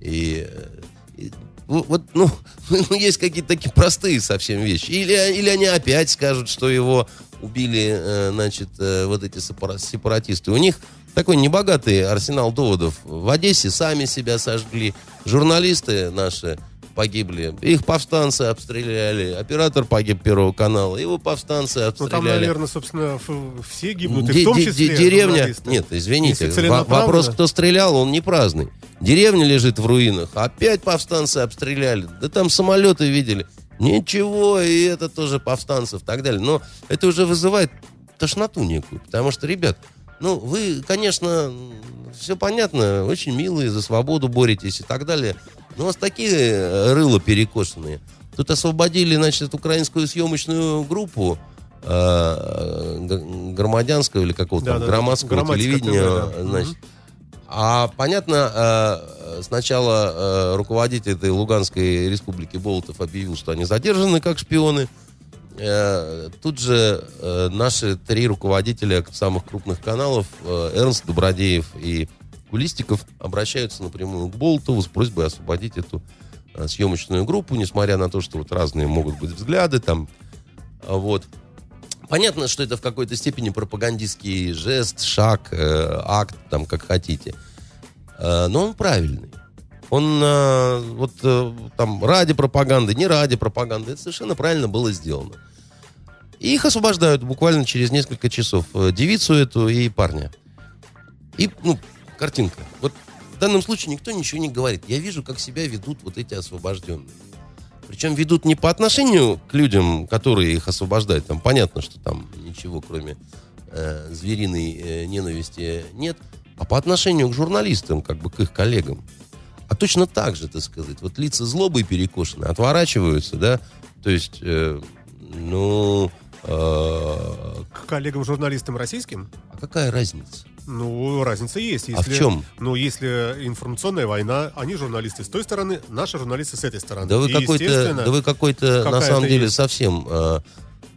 И, э, и, вот, ну, (laughs) ну, есть какие-то такие простые совсем вещи. Или, или они опять скажут, что его убили, э, значит, вот эти сепара- сепаратисты. У них такой небогатый арсенал доводов. В Одессе сами себя сожгли. Журналисты наши погибли. Их повстанцы обстреляли. Оператор погиб Первого канала. Его повстанцы Ну, обстреляли. там, наверное, собственно, все гибнут, и в том числе де- деревня. Нет, извините. Вопрос, кто стрелял, он не праздный. Деревня лежит в руинах. Опять повстанцы обстреляли. Да там самолеты видели. Ничего, и это тоже повстанцев и так далее. Но это уже вызывает тошноту некую. Потому что, ребят, ну, вы, конечно, все понятно, очень милые, за свободу боретесь и так далее. Но у вас такие э, рыла перекошенные. Тут освободили, значит, украинскую съемочную группу э, громадянского или какого-то там Да-да-да, громадского громадское телевидения, да. значит. А понятно, э, сначала э, руководитель этой Луганской республики Болотов объявил, что они задержаны как шпионы. Тут же наши три руководителя самых крупных каналов, Эрнст, Добродеев и Кулистиков, обращаются напрямую к Болотову с просьбой освободить эту э, съемочную группу, несмотря на то, что вот разные могут быть взгляды там. А Вот. Понятно, что это в какой-то степени пропагандистский жест, шаг, э, акт, там, как хотите. Э, но он правильный. Он э, вот э, там ради пропаганды, не ради пропаганды. Это совершенно правильно было сделано. И их освобождают буквально через несколько часов. Э, Девицу эту и парня. И, ну, картинка. Вот в данном случае никто ничего не говорит. Я вижу, как себя ведут вот эти освобожденные. Причем ведут не по отношению к людям, которые их освобождают. Там понятно, что там ничего, кроме э, звериной э, ненависти нет. А по отношению к журналистам, как бы к их коллегам. А точно так же, так сказать, вот лица злобы перекошены, отворачиваются, да, то есть, э, ну, э, К коллегам-журналистам российским, а какая разница? Ну, разница есть. А в чем? Ну, если информационная война, они журналисты с той стороны, наши журналисты с этой стороны. Да вы какой-то, да вы какой-то, на самом деле, есть. совсем, э,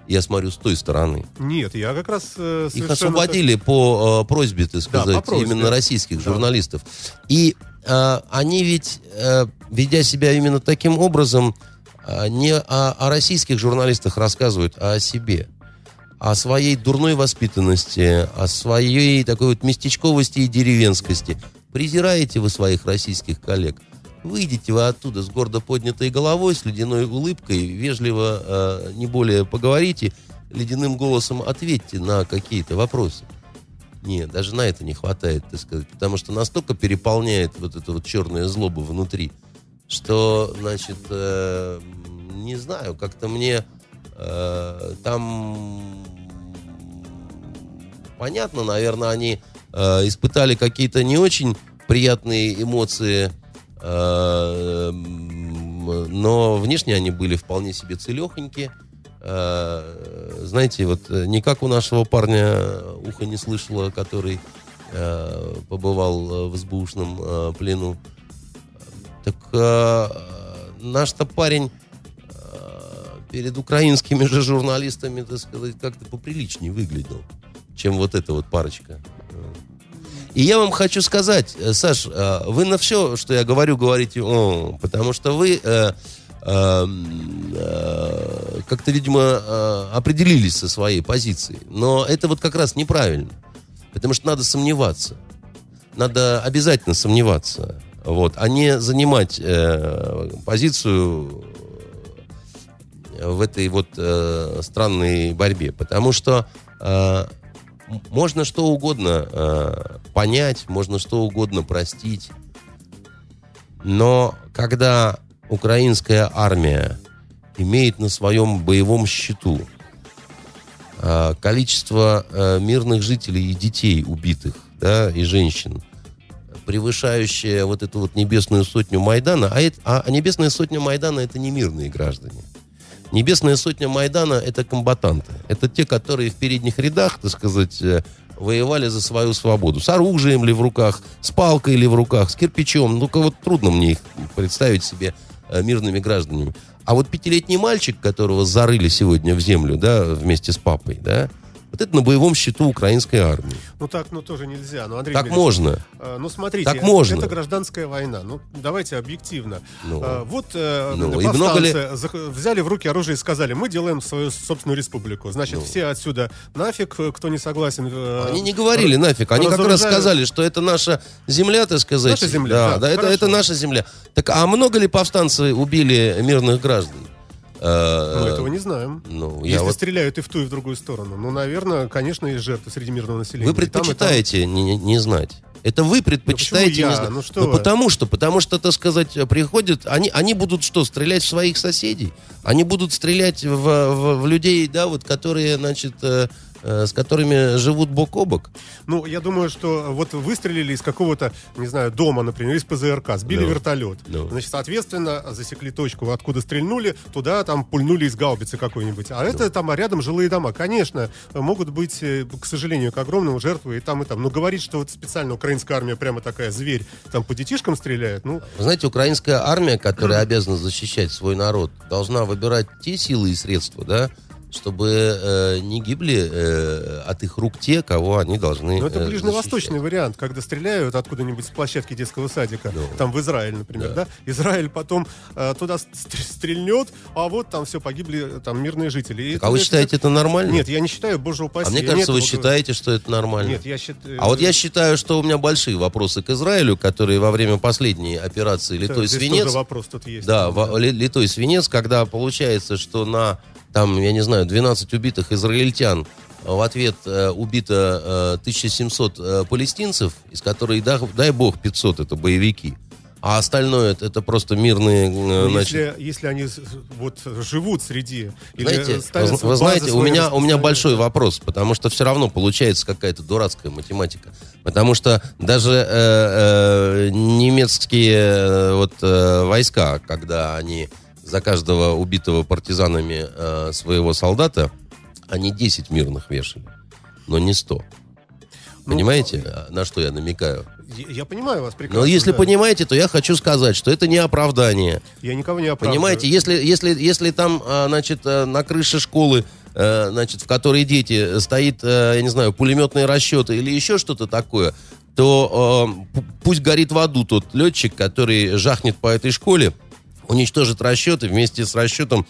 я смотрю, с той стороны. Нет, я как раз э, Их освободили по э, просьбе, так сказать, по просьбе. именно российских Да. журналистов. И э, они ведь, э, ведя себя именно таким образом, э, не о, о российских журналистах рассказывают, а о себе. О своей дурной воспитанности, о своей такой вот местечковости и деревенскости. Презираете вы своих российских коллег. Выйдите вы оттуда с гордо поднятой головой, с ледяной улыбкой, вежливо, э, не более поговорите, ледяным голосом ответьте на какие-то вопросы. Нет, даже на это не хватает, так сказать, потому что настолько переполняет вот эта вот черная злоба внутри, что, значит, э, не знаю, как-то мне э, там понятно, наверное, они э, испытали какие-то не очень приятные эмоции, э, но внешне они были вполне себе целехонькие. Э, знаете, вот э, не как у нашего парня ухо не слышало, который э, побывал э, в СБУшном э, плену. Так э, наш-то парень э, перед украинскими же журналистами, так сказать, как-то поприличнее выглядел, чем вот эта вот парочка. И я вам хочу сказать, э, Саш, э, вы на все, что я говорю, говорите, о, потому что вы э, э, э, как-то, видимо, э, определились со своей позицией. Но это вот как раз неправильно. Потому что надо сомневаться. Надо обязательно сомневаться. Вот, а не занимать позицию в этой вот странной борьбе. Потому что можно что угодно э, понять, можно что угодно простить. Но когда украинская армия имеет на своем боевом счету э, количество э, мирных жителей и детей убитых, да, и женщин, превышающее вот эту вот небесную сотню Майдана, а, это- а небесная сотня Майдана это не мирные граждане. Небесная сотня Майдана это комбатанты. Это те, которые в передних рядах, так сказать, э, воевали за свою свободу. С оружием ли в руках, с палкой ли в руках, с кирпичом. Ну-ка вот трудно мне их представить себе э, мирными гражданами. А вот пятилетний мальчик, которого зарыли сегодня в землю, да, вместе с папой, да, вот это на боевом счету украинской армии. Ну так, ну тоже нельзя. Ну, Андрей Так Дмитриевич, можно. э, Ну, смотрите, Так можно. это гражданская война. Ну, давайте объективно. Ну. Э, вот э, Ну, и много ли- взяли в руки оружие и сказали, мы делаем свою собственную республику. Значит, все отсюда нафиг, э, кто не согласен. э, Ну. Они не говорили нафиг, они как раз сказали, что это наша земля, так сказать. Наша земля, Да, да, да, это, это наша земля. Так а много ли повстанцы убили мирных граждан? Э, Мы этого не знаем. ну, Если вот- стреляют и в ту, и в другую сторону. Ну, наверное, конечно, есть жертвы среди мирного населения. Вы И там, и там. предпочитаете не, не- знать. Это вы предпочитаете я? не знать. Ну что вы? потому что, потому что, так сказать, приходят, они, они будут что, стрелять в своих соседей? Они будут стрелять в, в- в людей, да, вот, которые, значит, э, э, с которыми живут бок о бок. Ну, я думаю, что вот выстрелили из какого-то, не знаю, дома, например, из ПЗРК, сбили Ну. вертолет. Ну. Значит, соответственно, засекли точку, откуда стрельнули, туда там пульнули из гаубицы какой-нибудь. А Ну. это там а рядом жилые дома. Конечно, могут быть, э, к сожалению, к огромному жертвы и там, и там. Но говорить, что вот специально украинская армия прямо такая зверь, там по детишкам стреляет, ну, Вы знаете, украинская армия, которая обязана защищать свой народ, должна выбирать те силы и средства, да, чтобы э, не гибли э, от их рук те, кого они должны Ну, это э, ближневосточный защищать. вариант, когда стреляют откуда-нибудь с площадки детского садика, Ну. там в Израиль, например, да. Израиль потом э, туда стр- стрельнет, а вот там все погибли, э, там мирные жители. И Так, это- а вы это- считаете это нормально? Нет, я не считаю, боже упаси. А мне кажется, вы этого считаете, что это нормально. Нет, я считаю... А вот я считаю, что у меня большие вопросы к Израилю, которые во время последней операции «Литой Здесь свинец», вопрос тут есть. да, ли- «Литой свинец», когда получается, что на, там, я не знаю, 12 убитых израильтян в ответ э, убито э, 1700 э, палестинцев, из которых, да- дай бог, 500 это боевики. А остальное это, это просто мирные, э, Ну, значит, если, если они вот живут среди... знаете, вы, вы знаете, у меня, у меня большой вопрос, потому что все равно получается какая-то дурацкая математика. Потому что даже э, э, немецкие э, вот, э, войска, когда они за каждого убитого партизанами э, своего солдата, они 10 мирных вешали, но не 100. Ну, Понимаете, на что я намекаю? Я, я понимаю вас прекрасно. Но если да. понимаете, то я хочу сказать, что это не оправдание. Я никого не оправдываю. Понимаете, если, если, если там, а, значит, э, на крыше школы, э, значит, в которой дети, стоит, э, я не знаю, пулеметные расчеты или еще что-то такое, то э, пу- пусть горит в аду тот летчик, который жахнет по этой школе, уничтожит расчеты вместе с расчетом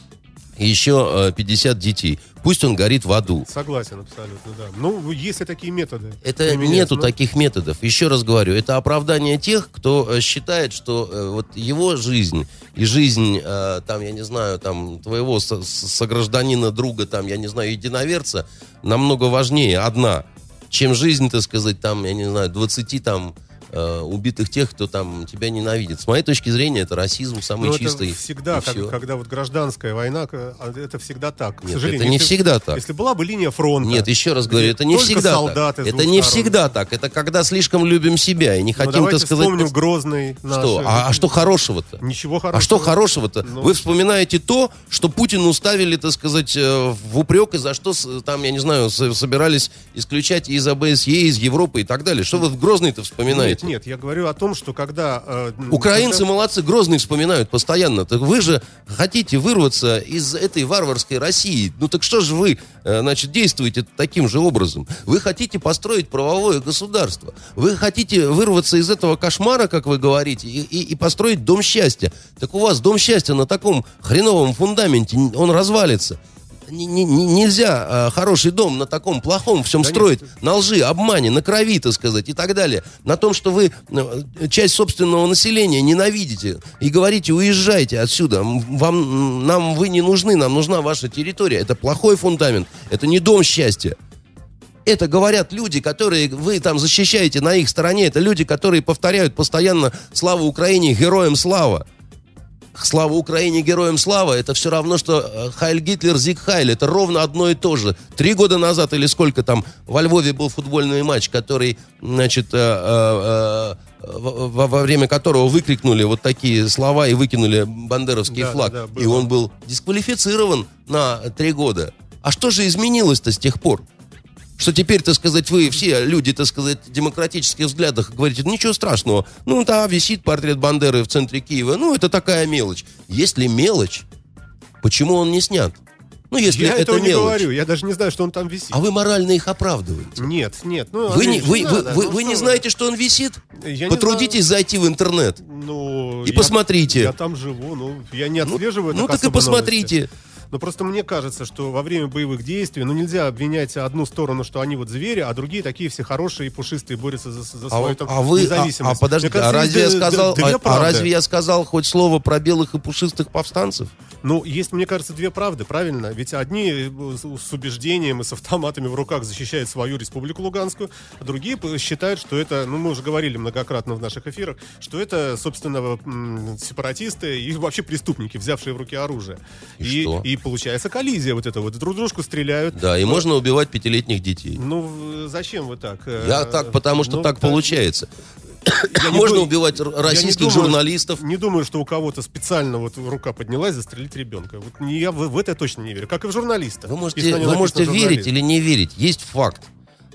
еще э, 50 детей. Пусть он горит в аду. Согласен абсолютно, да. Ну, есть ли такие методы? Это нету Ну, таких методов. Еще раз говорю, это оправдание тех, кто э, считает, что э, вот его жизнь и жизнь, э, там, я не знаю, там, твоего согражданина, друга, там, я не знаю, единоверца, намного важнее, одна, чем жизнь, так сказать, там, я не знаю, 20 там э, убитых тех, кто там тебя ненавидит. С моей точки зрения, это расизм самый Ну, это чистый. всегда, и как- всё. когда вот гражданская война, а это всегда так. Нет, это не если- всегда так. Если была бы линия фронта. Нет, еще раз говорю, это не всегда так. Это не сторон. всегда так. Это когда слишком любим себя и не Ну, хотим, так сказать... вспомним под- Грозный наш. Что? А, а что хорошего-то? Ничего хорошего. А что хорошего-то? Ну. Вы вспоминаете то, что Путину ставили, так сказать, э, в упрек, и за что там, я не знаю, собирались исключать из АБСЕ, из Европы и так далее. Что вы в Грозный-то вспоминаете? Нет, нет, я говорю о том, что когда... э, Украинцы когда- молодцы, Грозный вспоминают постоянно. Так вы же хотите вырваться из этой варварской России. Ну так что же вы, э, значит, действуете таким же образом? Вы хотите построить правовое государство. Вы хотите вырваться из этого кошмара, как вы говорите, и, и- и построить дом счастья. Так у вас дом счастья на таком хреновом фундаменте, он развалится. Не- не- не- нельзя э, хороший дом на таком плохом всем нет, строить, на лжи, обмане, на крови, так сказать, и так далее. На том, что вы э, часть собственного населения ненавидите и говорите, уезжайте отсюда, вам, нам вы не нужны, нам нужна ваша территория. Это плохой фундамент, это не дом счастья. Это говорят люди, которые вы там защищаете на их стороне. Это люди, которые повторяют постоянно «Слава Украине! Героям слава!» Слава Украине, героям слава, это все равно, что э, Хайль Гитлер, Зиг Хайль, это ровно одно и то же. Три года назад или сколько там во Львове был футбольный матч, который, значит, э, э, э, во, во- время которого выкрикнули вот такие слова и выкинули бандеровский Да, флаг. да, да, и он был дисквалифицирован на три года. А что же изменилось-то с тех пор? Что теперь, так сказать, вы все люди, так сказать, демократических взглядах говорите, ничего страшного. Ну, да, висит портрет Бандеры в центре Киева. Ну, это такая мелочь. Если мелочь, почему он не снят? Ну, если Я это этого не мелочь. говорю, я даже не знаю, что он там висит. А вы морально их оправдываете. Нет, нет. Ну, Вы, не, вы, вы, надо, вы, ну вы не знаете, что он висит? Я не Потрудитесь зайти в интернет. Ну, И я- посмотрите. Я там живу, ну, я не Ну, отслеживаю ну так так и посмотрите. новости. Но просто мне кажется, что во время боевых действий, ну, нельзя обвинять одну сторону, что они вот звери, а другие такие все хорошие и пушистые борются за, за А, свою вы- там, а вы, а, независимость. а подождите, Мне кажется, а разве я сказал, две а- а, разве я сказал хоть слово про белых и пушистых повстанцев? Ну, есть, мне кажется, две правды, правильно? Ведь одни э, с, убеждением и с автоматами в руках защищают свою республику Луганскую, а другие считают, что это, ну, мы уже говорили многократно в наших эфирах, что это, собственно, сепаратисты и вообще преступники, взявшие в руки оружие. И что? и получается коллизия вот это вот, друг дружку стреляют. Да, и Ну, можно убивать пятилетних детей. Ну, зачем вы так? э, Я так, потому что ну, так да, получается. я Можно ду- убивать р- я не российских думаю, журналистов. Не думаю, что у кого-то специально вот рука поднялась застрелить ребенка. Вот не- я в, в это точно не верю. Как и в журналиста. Вы можете, вы можете верить или не верить. Есть факт.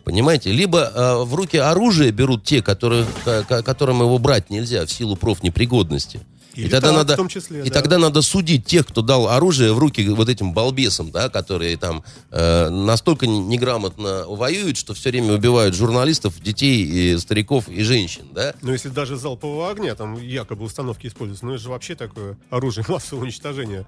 Понимаете? Либо э, в руки оружие берут те, которые, ко- ко- которым его брать нельзя в силу профнепригодности. Или и тогда надо, в том числе, и да. тогда надо судить тех, кто дал оружие в руки вот этим балбесам, да, которые там э, настолько неграмотно воюют, что все время убивают журналистов, детей, и стариков и женщин, да? Но если даже залпового огня, там якобы установки используются, ну это же вообще такое оружие (laughs) массового уничтожения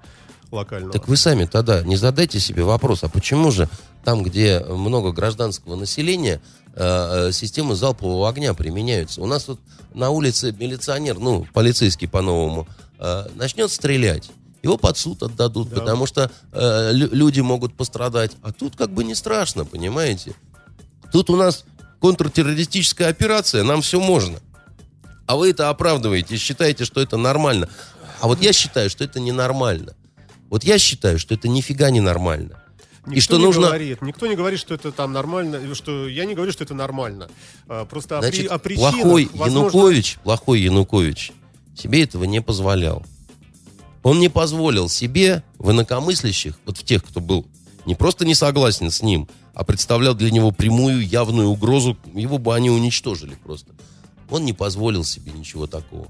локального. Так вы сами тогда не задайте себе вопрос, а почему же там, где много гражданского населения, э, э, системы залпового огня применяются? У нас вот на улице милиционер, ну, полицейский по-новому, э, начнет стрелять. Его под суд отдадут, Да. потому что э, лю- люди могут пострадать. А тут как бы не страшно, понимаете? Тут у нас контртеррористическая операция, нам все можно. А вы это оправдываете, считаете, что это нормально. А вот я считаю, что это ненормально. Вот я считаю, что это нифига не нормально. Никто и что не нужно... говорит, никто не говорит, что это там нормально, что я не говорю, что это нормально. А, просто о, при- Значит, о причинах, плохой возможно, Янукович, плохой Янукович себе этого не позволял. Он не позволил себе в инакомыслящих, вот в тех, кто был не просто не согласен с ним, а представлял для него прямую явную угрозу, его бы они уничтожили просто. Он не позволил себе ничего такого.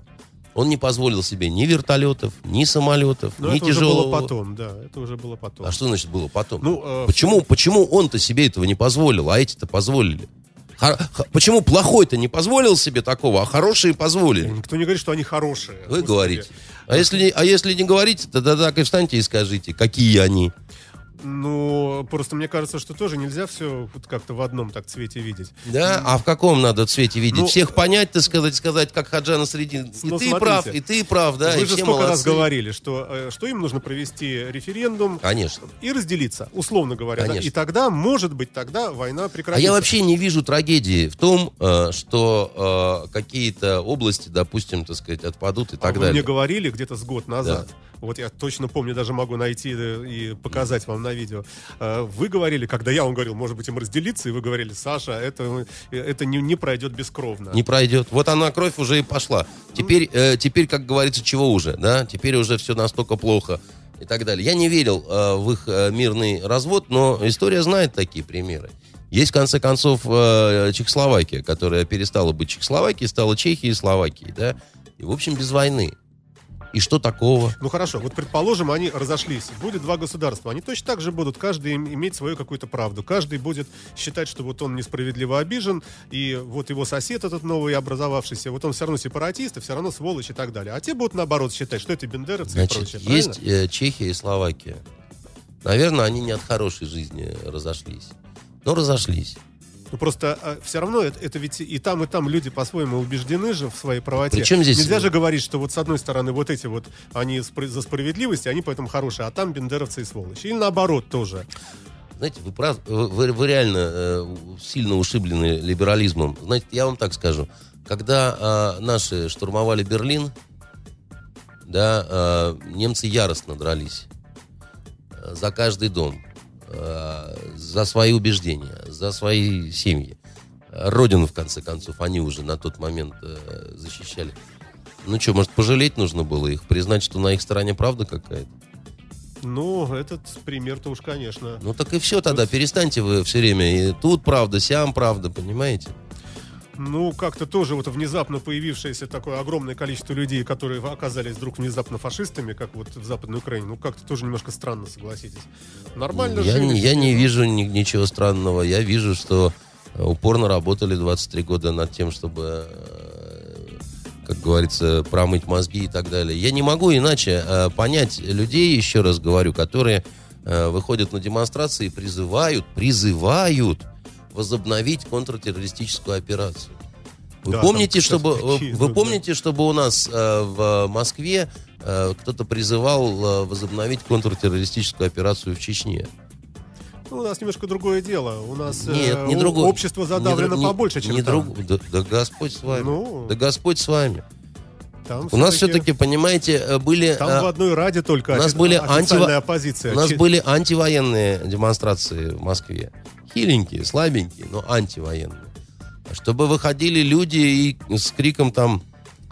Он не позволил себе ни вертолетов, ни самолетов, Но ни это уже тяжелого... было потом, да, это уже было потом. А что значит было потом? Ну, э, почему, почему он-то себе этого не позволил, а эти-то позволили? Хор- почему плохой-то не позволил себе такого, а хорошие позволили? Никто не говорит, что они хорошие. Вы Господи. говорите. А если, а если не говорите, тогда так и встаньте и скажите, какие они. Ну, просто мне кажется, что тоже нельзя все вот как-то в одном так цвете видеть. Да? А в каком надо цвете видеть? Ну, Всех понять, так сказать, сказать, как Хаджана Средин. И Ну, ты смотрите. прав, и ты прав, да, Вы и же все сколько раз молодцы. говорили, что, э, что им нужно провести референдум Конечно. и разделиться, условно говоря. да? Конечно. И тогда, может быть, тогда война А прекратится. я вообще не вижу трагедии в том, э, что э, какие-то области, допустим, так сказать, отпадут и А так вы далее. мне говорили где-то с год назад, вот я точно помню, даже могу найти э, и показать вам на видео. Э, Вы говорили, когда я вам говорил, может быть, им разделиться, и вы говорили, Саша, это, э, это не, не пройдет бескровно. Не пройдет. Вот она, кровь уже и пошла. Теперь, э, теперь, как говорится, чего уже, да? Теперь уже все настолько плохо и так далее. Я не верил э, в их э, мирный развод, но история знает такие примеры. Есть, в конце концов, э, Чехословакия, которая перестала быть Чехословакией, стала Чехией и Словакией, да? И, в общем, без войны. И что такого? Ну хорошо, вот предположим, они разошлись. Будет два государства. Они точно так же будут, каждый им иметь свою какую-то правду. Каждый будет считать, что вот он несправедливо обижен, и вот его сосед этот новый образовавшийся, вот он все равно сепаратист, и все равно сволочь и так далее. А те будут наоборот считать, что это бендеровцы Значит, и прочее. есть правильно? э, Чехия и Словакия. Наверное, они не от хорошей жизни разошлись. Но разошлись. Ну просто все равно это, это ведь и там, и там люди по-своему убеждены же в своей правоте. Причем здесь- Нельзя же говорить, что вот с одной стороны вот эти вот, они за справедливость, они поэтому хорошие, а там бендеровцы и сволочи. Или наоборот тоже. Знаете, вы, прав- вы, вы реально э, сильно ушиблены либерализмом. Знаете, я вам так скажу. Когда а, наши штурмовали Берлин, да, а, немцы яростно дрались э, за каждый дом, э, за свои убеждения, за свои семьи. Родину, в конце концов, они уже на тот момент э, защищали. Ну что, может, пожалеть нужно было их, признать, что на их стороне правда какая-то? Ну, этот пример-то уж, конечно. Ну так и все тогда, перестаньте вы все время. И тут правда, сям правда, понимаете? Ну, как-то тоже вот внезапно появившееся такое огромное количество людей, которые оказались вдруг внезапно фашистами, как вот в Западной Украине, ну, как-то тоже немножко странно, согласитесь. Нормально я, жили не, я не вижу ни- ничего странного. Я вижу, что э, упорно работали 23 года над тем, чтобы, э, как говорится, промыть мозги и так далее. Я не могу иначе э, понять людей, еще раз говорю, которые э, выходят на демонстрации и призывают, призывают возобновить контртеррористическую операцию. Вы Да, помните, там, чтобы какие, вы да. помните, чтобы у нас э, в Москве э, кто-то призывал э, возобновить контртеррористическую операцию в Чечне? Ну, у нас немножко другое дело. У нас Нет, э, не о- другое. общество задавлено не- побольше, чем не там. друг- да, да Господь с вами. Ну, Да Господь с вами. там У нас все-таки, понимаете, э, были... Там э, в одной раде только у нас офи- были официальная антиво- оппозиция. У нас были антивоенные демонстрации в Москве. Хиленькие, слабенькие, но антивоенные. Чтобы выходили люди и с криком там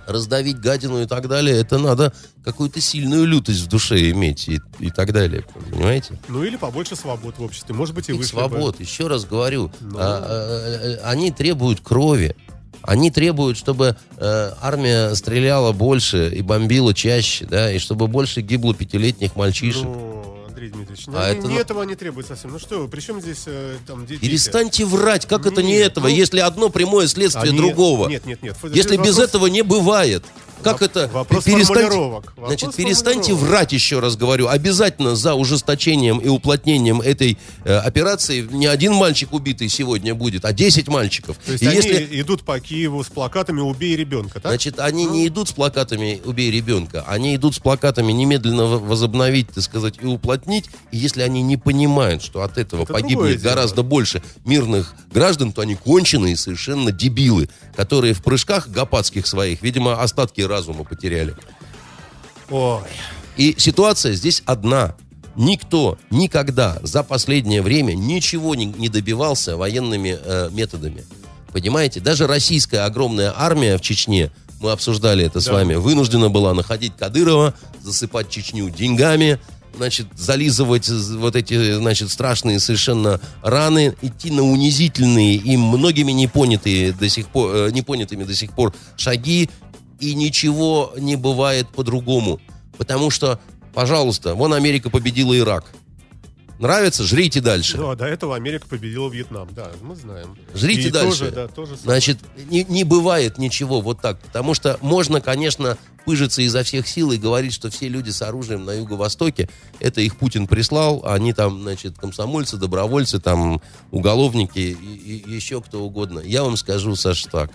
раздавить гадину и так далее, это надо какую-то сильную лютость в душе иметь и, и так далее. Понимаете? Ну, или побольше свобод в обществе. Может быть, и вышли бы. свобод, еще раз говорю, Ну. а, а, а, они требуют крови. Они требуют, чтобы э, армия стреляла больше и бомбила чаще, да, и чтобы больше гибло пятилетних мальчишек. Ну, Андрей Дмитриевич, ну, А не, это, не этого не требует совсем. Ну что вы, при чем здесь э, там дети? Перестаньте врать, как это не Нет, этого, ну, если одно прямое следствие Они- другого. Нет, нет, нет. Если без этого не бывает. Как Воп- это? вопрос Перестаньте- формулировок. Вопрос Значит, перестаньте врать, еще раз говорю. Обязательно за ужесточением и уплотнением этой э, операции не один мальчик убитый сегодня будет, а 10 мальчиков. То есть И они если идут по Киеву с плакатами «Убей ребенка», так? Значит, они Ну. не идут с плакатами «Убей ребенка», они идут с плакатами немедленно возобновить, так сказать, и уплотнить. И если они не понимают, что от этого Это погибнет гораздо больше мирных граждан, то они конченые совершенно дебилы, которые в прыжках гопатских своих, видимо, остатки разума потеряли. Ой. И ситуация здесь одна. Никто никогда за последнее время ничего не, не добивался военными э, методами. Понимаете? Даже российская огромная армия в Чечне, мы обсуждали это с Да. вами, вынуждена была находить Кадырова, засыпать Чечню деньгами, значит, зализывать вот эти, значит, страшные совершенно раны, идти на унизительные и многими не понятые до сих пор, э, непонятыми до сих пор шаги, и ничего не бывает по-другому. Потому что, пожалуйста, вон Америка победила Ирак. Нравится? Жрите дальше. Ну, а до этого Америка победила Вьетнам, да, мы знаем. Жрите И дальше. Тоже, да, тоже самое. Значит, не, не бывает ничего вот так. Потому что можно, конечно, пыжиться изо всех сил и говорить, что все люди с оружием на Юго-Востоке, это их Путин прислал, а они там, значит, комсомольцы, добровольцы, там, уголовники и, и еще кто угодно. Я вам скажу, Саш, так.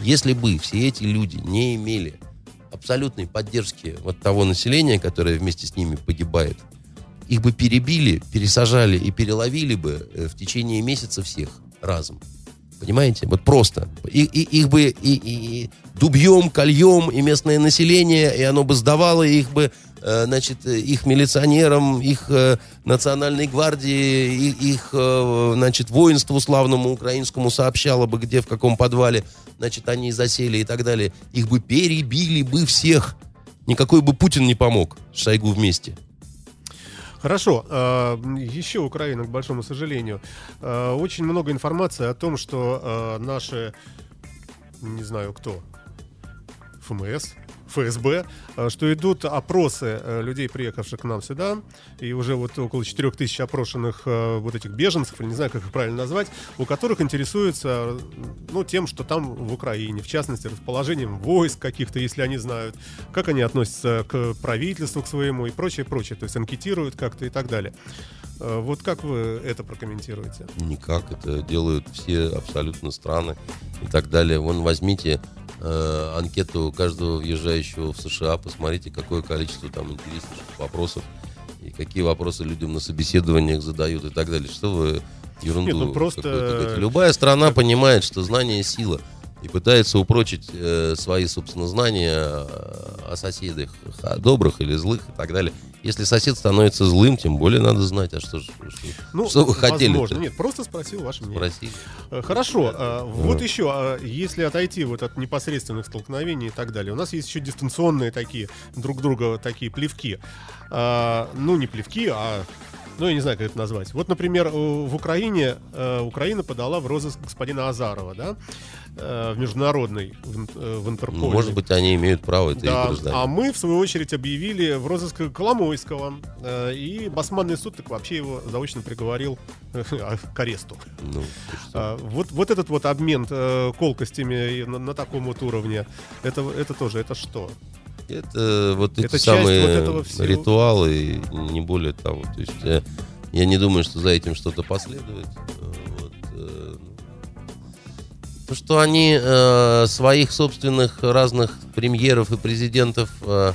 Если бы все эти люди не имели абсолютной поддержки вот того населения, которое вместе с ними погибает, их бы перебили, пересажали и переловили бы э, в течение месяца всех разом. Понимаете? Вот просто. И, и- их бы и, и- и дубьем, кольем, и местное население, и оно бы сдавало их бы, значит, э, их милиционерам, их э, национальной гвардии, их, э, значит, воинству славному украинскому сообщало бы, где, в каком подвале, значит, они засели и так далее. Их бы перебили бы всех. Никакой бы Путин не помог. Шойгу вместе. Хорошо. э, Еще Украина, к большому сожалению. Э, Очень много информации о том, что э, наши, не знаю кто, ФМС, ФСБ, э, что идут опросы э, людей, приехавших к нам сюда, и уже вот около 4 тысяч опрошенных э, вот этих беженцев, или не знаю, как их правильно назвать, у которых интересуются, ну, тем, что там в Украине, в частности, расположением войск каких-то, если они знают, как они относятся к правительству, к своему и прочее, прочее, то есть анкетируют как-то и так далее. Э, Вот как вы это прокомментируете? Никак, это делают все абсолютно страны и так далее. Вон возьмите э, анкету каждого въезжающего в США, посмотрите, какое количество там интересных вопросов и какие вопросы людям на собеседованиях задают и так далее. Что вы ерунду Нет, ну просто-? Любая страна понимает, что знание сила и пытается упрочить э, свои, собственно, знания э, о соседях, о добрых или злых и так далее. Если сосед становится злым, тем более надо знать, а что, что, Ну, что вы хотели возможно. Нет, просто спросил ваше мнение. спросить. Э, Хорошо, а, вот еще, а, если отойти вот от непосредственных столкновений и так далее, у нас есть еще дистанционные такие, друг друга такие плевки. А, Ну, не плевки, а ну, я не знаю, как это назвать. Вот, например, в Украине э, Украина подала в розыск господина Азарова, да, э, в международный, в, э, в Интерполе. Ну, может быть, они имеют право это Да, и граждане. а мы, в свою очередь, объявили в розыск Коломойского. И Басманный суд так вообще его заочно приговорил э, (laughs) к аресту. Ну. А, Вот, вот этот вот обмен колкостями на, на таком вот уровне, это, это тоже, это что? Это вот Это эти часть самые вот ритуалы, не более того. То есть э, я не думаю, что за этим что-то последует. Э, Вот, э, то, что они э, своих собственных разных премьеров и президентов, э,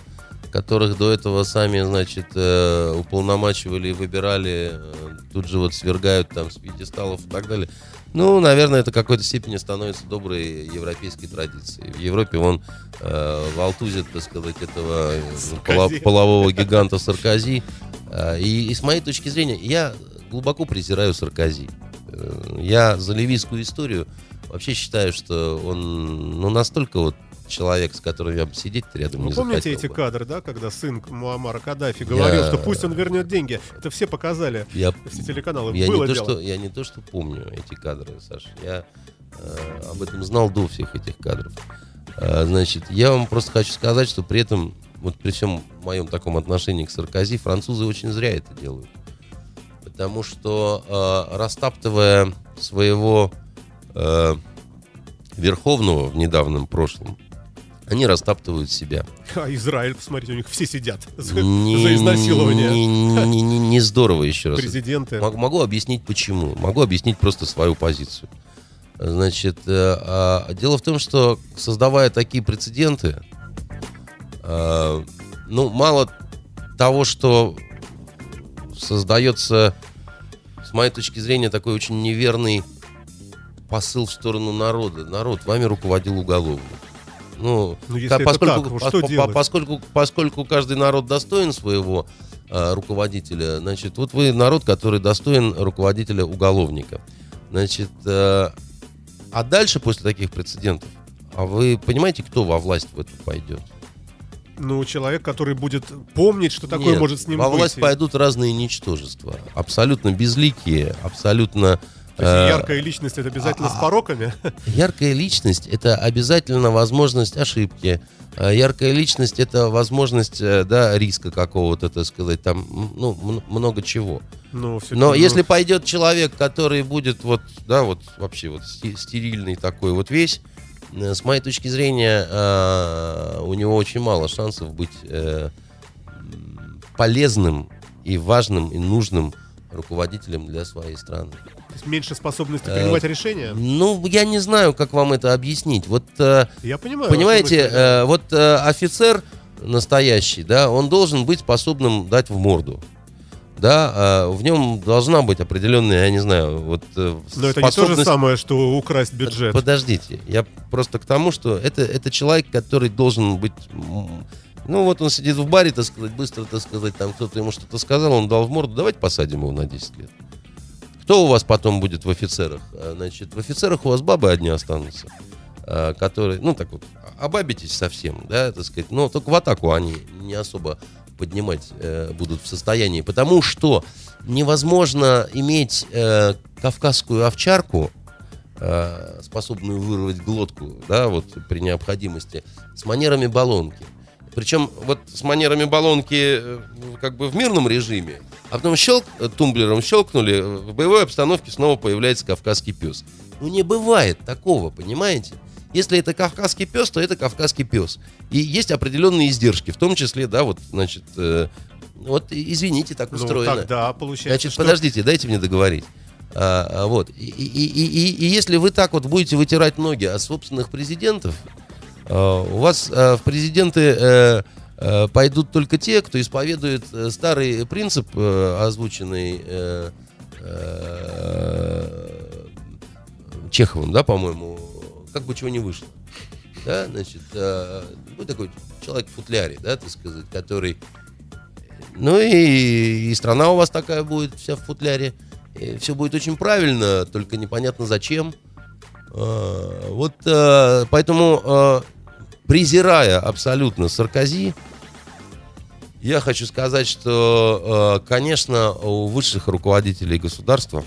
которых до этого сами, значит, э, уполномачивали и выбирали, э, тут же вот свергают там с пьедесталов и так далее. Ну, наверное, это в какой-то степени становится доброй европейской традицией. В Европе он э, волтузит, так сказать, этого э, пола- полового гиганта Саркози. Э, И, и с моей точки зрения, я глубоко презираю Саркози. Э, Я за ливийскую историю вообще считаю, что он ну, настолько вот человек, с которым я бы сидеть рядом Вы не помните эти бы. кадры, да, когда сын Муаммара Каддафи говорил, Я- что пусть он вернет деньги? Это все показали, Я, все телеканалы. я, Было не то, дело. что, я не то, что помню эти кадры, Саша. Я э, об этом знал до всех этих кадров. Э, значит, я вам просто хочу сказать, что при этом, вот при всем моем таком отношении к Саркози, французы очень зря это делают. Потому что, э, растаптывая своего э, верховного в недавнем прошлом, они растаптывают себя. А Израиль, посмотрите, у них все сидят за, Не- за изнасилование. Не, не- не- не здорово еще раз. Президенты. Мог- Могу объяснить почему. Могу объяснить просто свою позицию. Значит, э, а, дело в том, что создавая такие прецеденты, э, ну, мало того, что создается, с моей точки зрения, такой очень неверный посыл в сторону народа. Народ, вами руководил уголовник. Ну, Ну, если это поскольку, так, пос- что по- делать? поскольку, поскольку каждый народ достоин своего э, руководителя, значит, вот вы народ, который достоин руководителя уголовника. Значит, э, а дальше после таких прецедентов, а вы понимаете, кто во власть в это пойдет? Ну, человек, который будет помнить, что такое Нет, может с ним во быть. власть пойдут разные ничтожества, абсолютно безликие, абсолютно... То есть э, яркая личность это обязательно с пороками? Яркая личность – это обязательно возможность ошибки. А Яркая личность – это возможность, э, да, риска какого-то, так сказать, там, ну, много чего. Ну, всё-таки, Но ну, если пойдет человек, который будет вот, да, вот вообще вот стерильный такой вот весь, э, с моей точки зрения, э, у него очень мало шансов быть э, полезным и важным и нужным руководителем для своей страны. То есть меньше способности э, принимать решения? Ну, я не знаю, как вам это объяснить. Вот э, Я понимаю. Понимаете, э, вот э, офицер настоящий, да, он должен быть способным дать в морду. Да, э, в нем должна быть определенная, я не знаю, вот э, Но это не то же способность- самое, что украсть бюджет. Подождите, я просто к тому, что это, это человек, который должен быть... Ну, вот он сидит в баре, так сказать, быстро, так сказать, там кто-то ему что-то сказал, он дал в морду, давайте посадим его на 10 лет. Кто у вас потом будет в офицерах? А, Значит, в офицерах у вас бабы одни останутся, а, которые, ну, так вот, обабитесь совсем, да, так сказать, но только в атаку они не особо поднимать э, будут в состоянии. Потому что невозможно иметь э, кавказскую овчарку, э, способную вырвать глотку, да, вот при необходимости, с манерами баллонки. Причем вот с манерами баллонки э, как бы в мирном режиме, а потом щелк, э, тумблером щелкнули, э, в боевой обстановке снова появляется кавказский пес. Ну не бывает такого, понимаете? Если это кавказский пес, то это кавказский пес. И есть определенные издержки, в том числе, да, вот, значит, э, вот, извините, так Ну, устроено. тогда получается, Значит, что- подождите, дайте мне договорить. А, а, вот. И, и- и- и- и если вы так вот будете вытирать ноги от собственных президентов, у вас а, в президенты э, э, пойдут только те, кто исповедует э, старый принцип, э, озвученный э, э, Чеховым, да, по-моему, как бы чего не вышло. Да, значит, э, ну, такой человек в футляре, да, так сказать, который ну и, и страна у вас такая будет вся в футляре. все будет очень правильно, только непонятно зачем. А, Вот а, поэтому, а, презирая абсолютно Саркози, я хочу сказать, что, конечно, у высших руководителей государства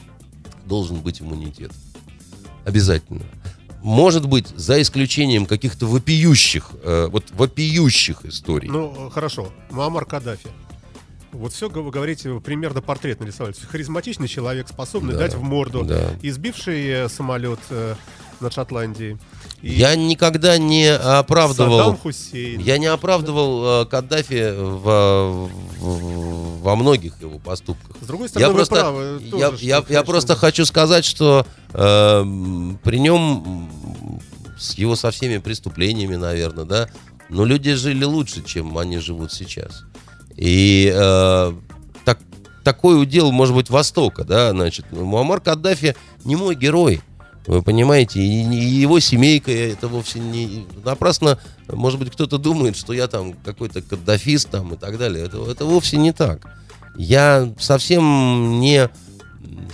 должен быть иммунитет. Обязательно. Может быть, за исключением каких-то вопиющих, э, вот вопиющих историй. Ну, хорошо. Муаммар Каддафи. Вот все вы говорите, примерно портрет нарисовали. Харизматичный человек, способный Да, дать в морду, да. избивший э, самолет э, над Шотландией. И Я никогда не Саддам оправдывал... Хусейн. Я не оправдывал э, Каддафи в- в- во многих его поступках. С другой стороны, Я вы просто, правы. я, тоже, я- я конечно, просто хочу сказать, что э, при нем с его со всеми преступлениями, наверное, да, но люди жили лучше, чем они живут сейчас. И э, так, такой удел, может быть, Востока, да, значит, Муаммар Каддафи не мой герой. Вы понимаете, и, и его семейка это вовсе не напрасно. Может быть, кто-то думает, что я там какой-то каддафист там и так далее. Это, это вовсе не так. Я совсем не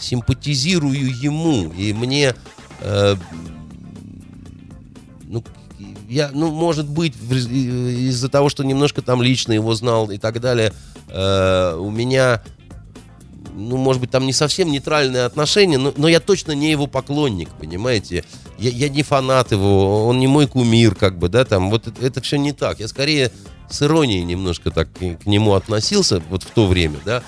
симпатизирую ему, и мне э, ну, я, ну, может быть, и- из-за того, что немножко там лично его знал и так далее, э, у меня, ну, может быть, там не совсем нейтральные отношения, но, но я точно не его поклонник, понимаете? Я, я не фанат его, он не мой кумир, как бы, да, там, вот это, все не так. Я скорее с иронией немножко так к, к нему относился вот в то время, да.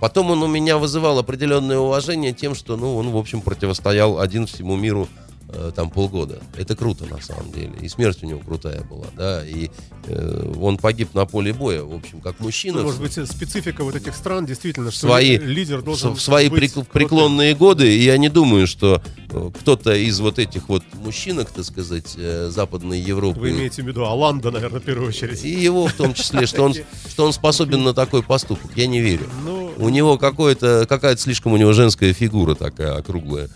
Потом он у меня вызывал определенное уважение тем, что, ну, он, в общем, противостоял один всему миру э, там полгода. Это круто, на самом деле. И смерть у него крутая была, да. И э, он погиб на поле боя, в общем, как мужчина. Ну, может быть, специфика вот этих стран действительно, что свои, лидер должен в свои быть крутым. преклонные годы. И я не думаю, что э, кто-то из вот этих вот мужчинок, так сказать, э, Западной Европы... Вы имеете в виду Аланда, наверное, в первую очередь. И его в том числе, что он, (laughs) что он способен на такой поступок. Я не верю. Ну, У него какое-то, какая-то слишком у него женская фигура такая округлая.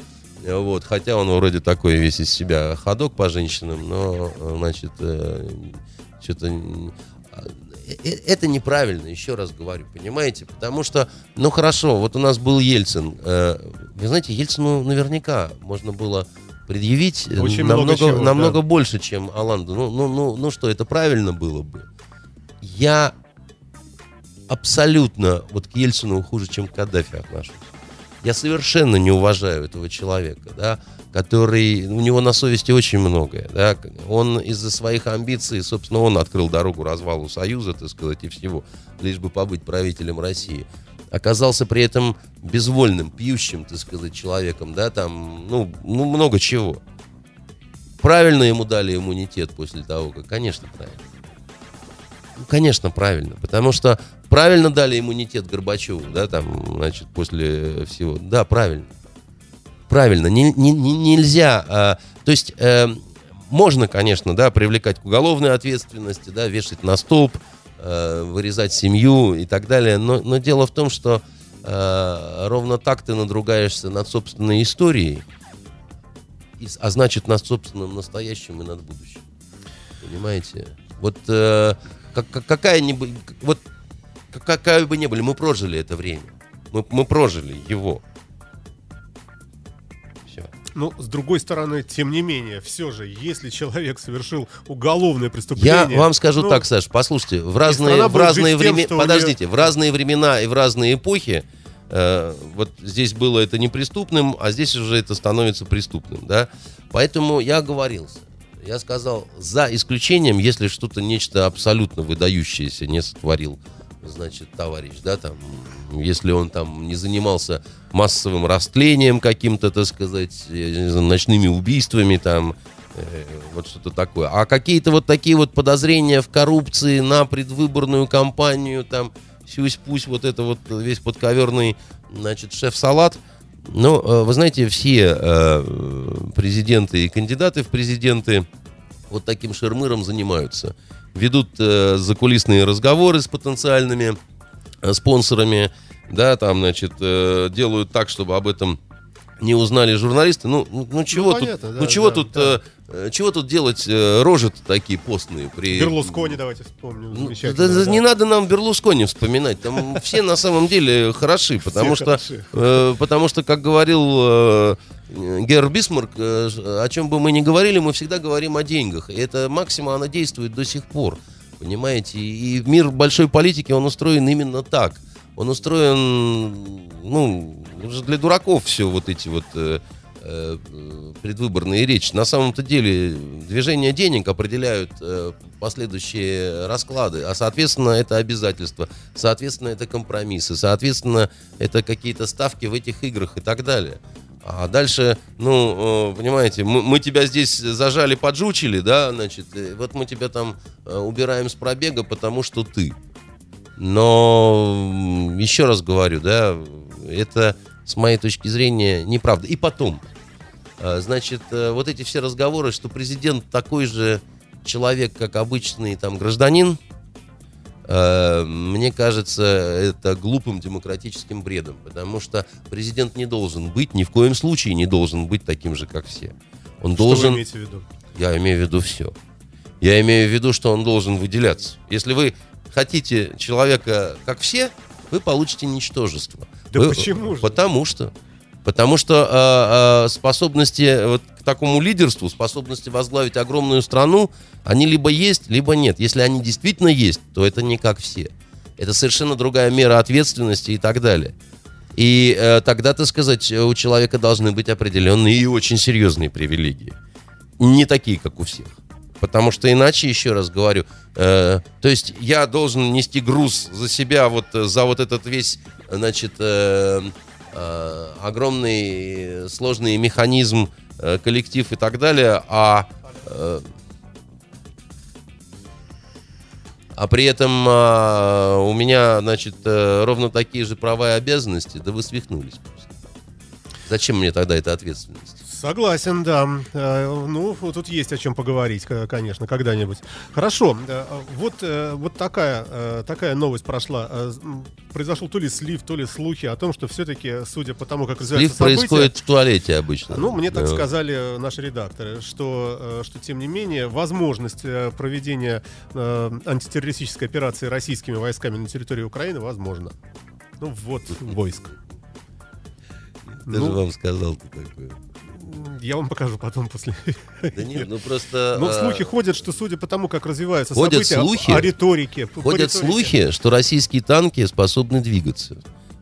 Э, Вот, хотя он вроде такой весь из себя ходок по женщинам, но, э, значит, что-то... Это неправильно, еще раз говорю, понимаете? Потому что, ну хорошо, вот у нас был Ельцин. э, Вы знаете, Ельцину наверняка можно было предъявить э, Очень много намного, чего, намного да. больше, чем Аланду. Ну, ну, ну, ну что, это правильно было бы? Я абсолютно вот к Ельцину хуже, чем к Каддафи отношусь. Я совершенно не уважаю этого человека, да, который, у него на совести очень многое, да, он из-за своих амбиций, собственно, он открыл дорогу развалу Союза, так сказать, и всего, лишь бы побыть правителем России. Оказался при этом безвольным, пьющим, так сказать, человеком, да, там, ну, ну много чего. Правильно ему дали иммунитет после того, как, конечно, правильно. Ну, конечно, правильно. Потому что правильно дали иммунитет Горбачеву, да, там, значит, после всего. Да, правильно. Правильно. Не- не- не- нельзя. а, то есть э, можно, конечно, да, привлекать к уголовной ответственности, да, вешать на столб, э, вырезать семью и так далее. Но, но дело в том, что э, ровно так ты надругаешься над собственной историей, и а значит над собственным настоящим и над будущим. Понимаете? Вот э, как, как- какая ни бы- вот как- какая бы ни были, мы прожили это время. Мы, мы прожили его. Ну, с другой стороны, тем не менее, все же, если человек совершил уголовное преступление... Я вам скажу ну, так, Саш, послушайте, в разные, в разные времена, нее- подождите, в разные времена и в разные эпохи, э, вот здесь было это неприступным, а здесь уже это становится преступным, да. Поэтому я оговорился. Я сказал, за исключением, если что-то нечто абсолютно выдающееся не сотворил, значит, товарищ, да, там, если он там не занимался массовым растлением каким-то, так сказать, ночными убийствами, там, э, вот что-то такое. А какие-то вот такие вот подозрения в коррупции на предвыборную кампанию, там, сюсь-пусть, вот это вот весь подковерный, значит, шеф-салат, ну, э, вы знаете, все э, президенты и кандидаты в президенты вот таким шермыром занимаются. Ведут э, закулисные разговоры с потенциальными спонсорами, да, там, значит, делают так, чтобы об этом не узнали журналисты. Ну, ну, ну, чего понятно, тут, да, ну чего да, тут, да. э, э, чего тут делать э, рожи такие постные при Берлускони, давайте вспомним. ну, да- да. Не надо нам Берлускони вспоминать. Там все на самом деле хороши, потому что, э, потому что, как говорил э, Герр Бисмарк, э, о чем бы мы ни говорили, мы всегда говорим о деньгах. И эта максима, она действует до сих пор. Понимаете? И мир большой политики, он устроен именно так. Он устроен, ну, уже для дураков все вот эти вот э, э, предвыборные речи. На самом-то деле движение денег определяют э, последующие расклады, а соответственно это обязательства, соответственно это компромиссы, соответственно это какие-то ставки в этих играх и так далее. А дальше, ну, э, понимаете, мы, мы тебя здесь зажали, поджучили, да, значит, вот мы тебя там убираем с пробега, потому что ты. Но еще раз говорю, да, это с моей точки зрения неправда. И потом, э, значит, э, вот эти все разговоры, что президент такой же человек, как обычный там гражданин, э, мне кажется, это глупым демократическим бредом, потому что президент не должен быть, ни в коем случае не должен быть таким же, как все. Он Что вы должен имеете в виду? я имею в виду все. Я имею в виду, что он должен выделяться. Если вы хотите человека как все, вы получите ничтожество. Да Вы- почему же? Потому что. Потому что а, а, способности вот к такому лидерству, способности возглавить огромную страну, они либо есть, либо нет. Если они действительно есть, то это не как все. Это совершенно другая мера ответственности и так далее. И э, тогда, так сказать, у человека должны быть определенные и очень серьезные привилегии. Не такие, как у всех. Потому что иначе, еще раз говорю, э, то есть я должен нести груз за себя, вот э, за вот этот весь, значит, э, э, огромный сложный механизм, э, коллектив и так далее, а э, а при этом а, у меня, значит, э, ровно такие же права и обязанности, да вы свихнулись просто. Зачем мне тогда эта ответственность? Согласен, да. Э, Ну, тут есть о чем поговорить, конечно, когда-нибудь. Хорошо. э, Вот, э, вот такая, такая новость прошла. Произошел то ли слив, то ли слухи о том, что все-таки, судя по тому, как развиваются Слив события... происходит в туалете обычно. Ну, мне так Да. сказали наши редакторы, что, что тем не менее, возможность проведения антитеррористической операции российскими войсками на территории Украины возможна. Ну, вот (laughs) войск. Даже ну, вам сказал-то такое. Я вам покажу потом после. Да нет, ну просто... Ну, а, слухи ходят, что судя по тому, как развиваются Ходят события, о- слухи? о риторике. по- по Ходят риторике. слухи, что российские танки способны двигаться.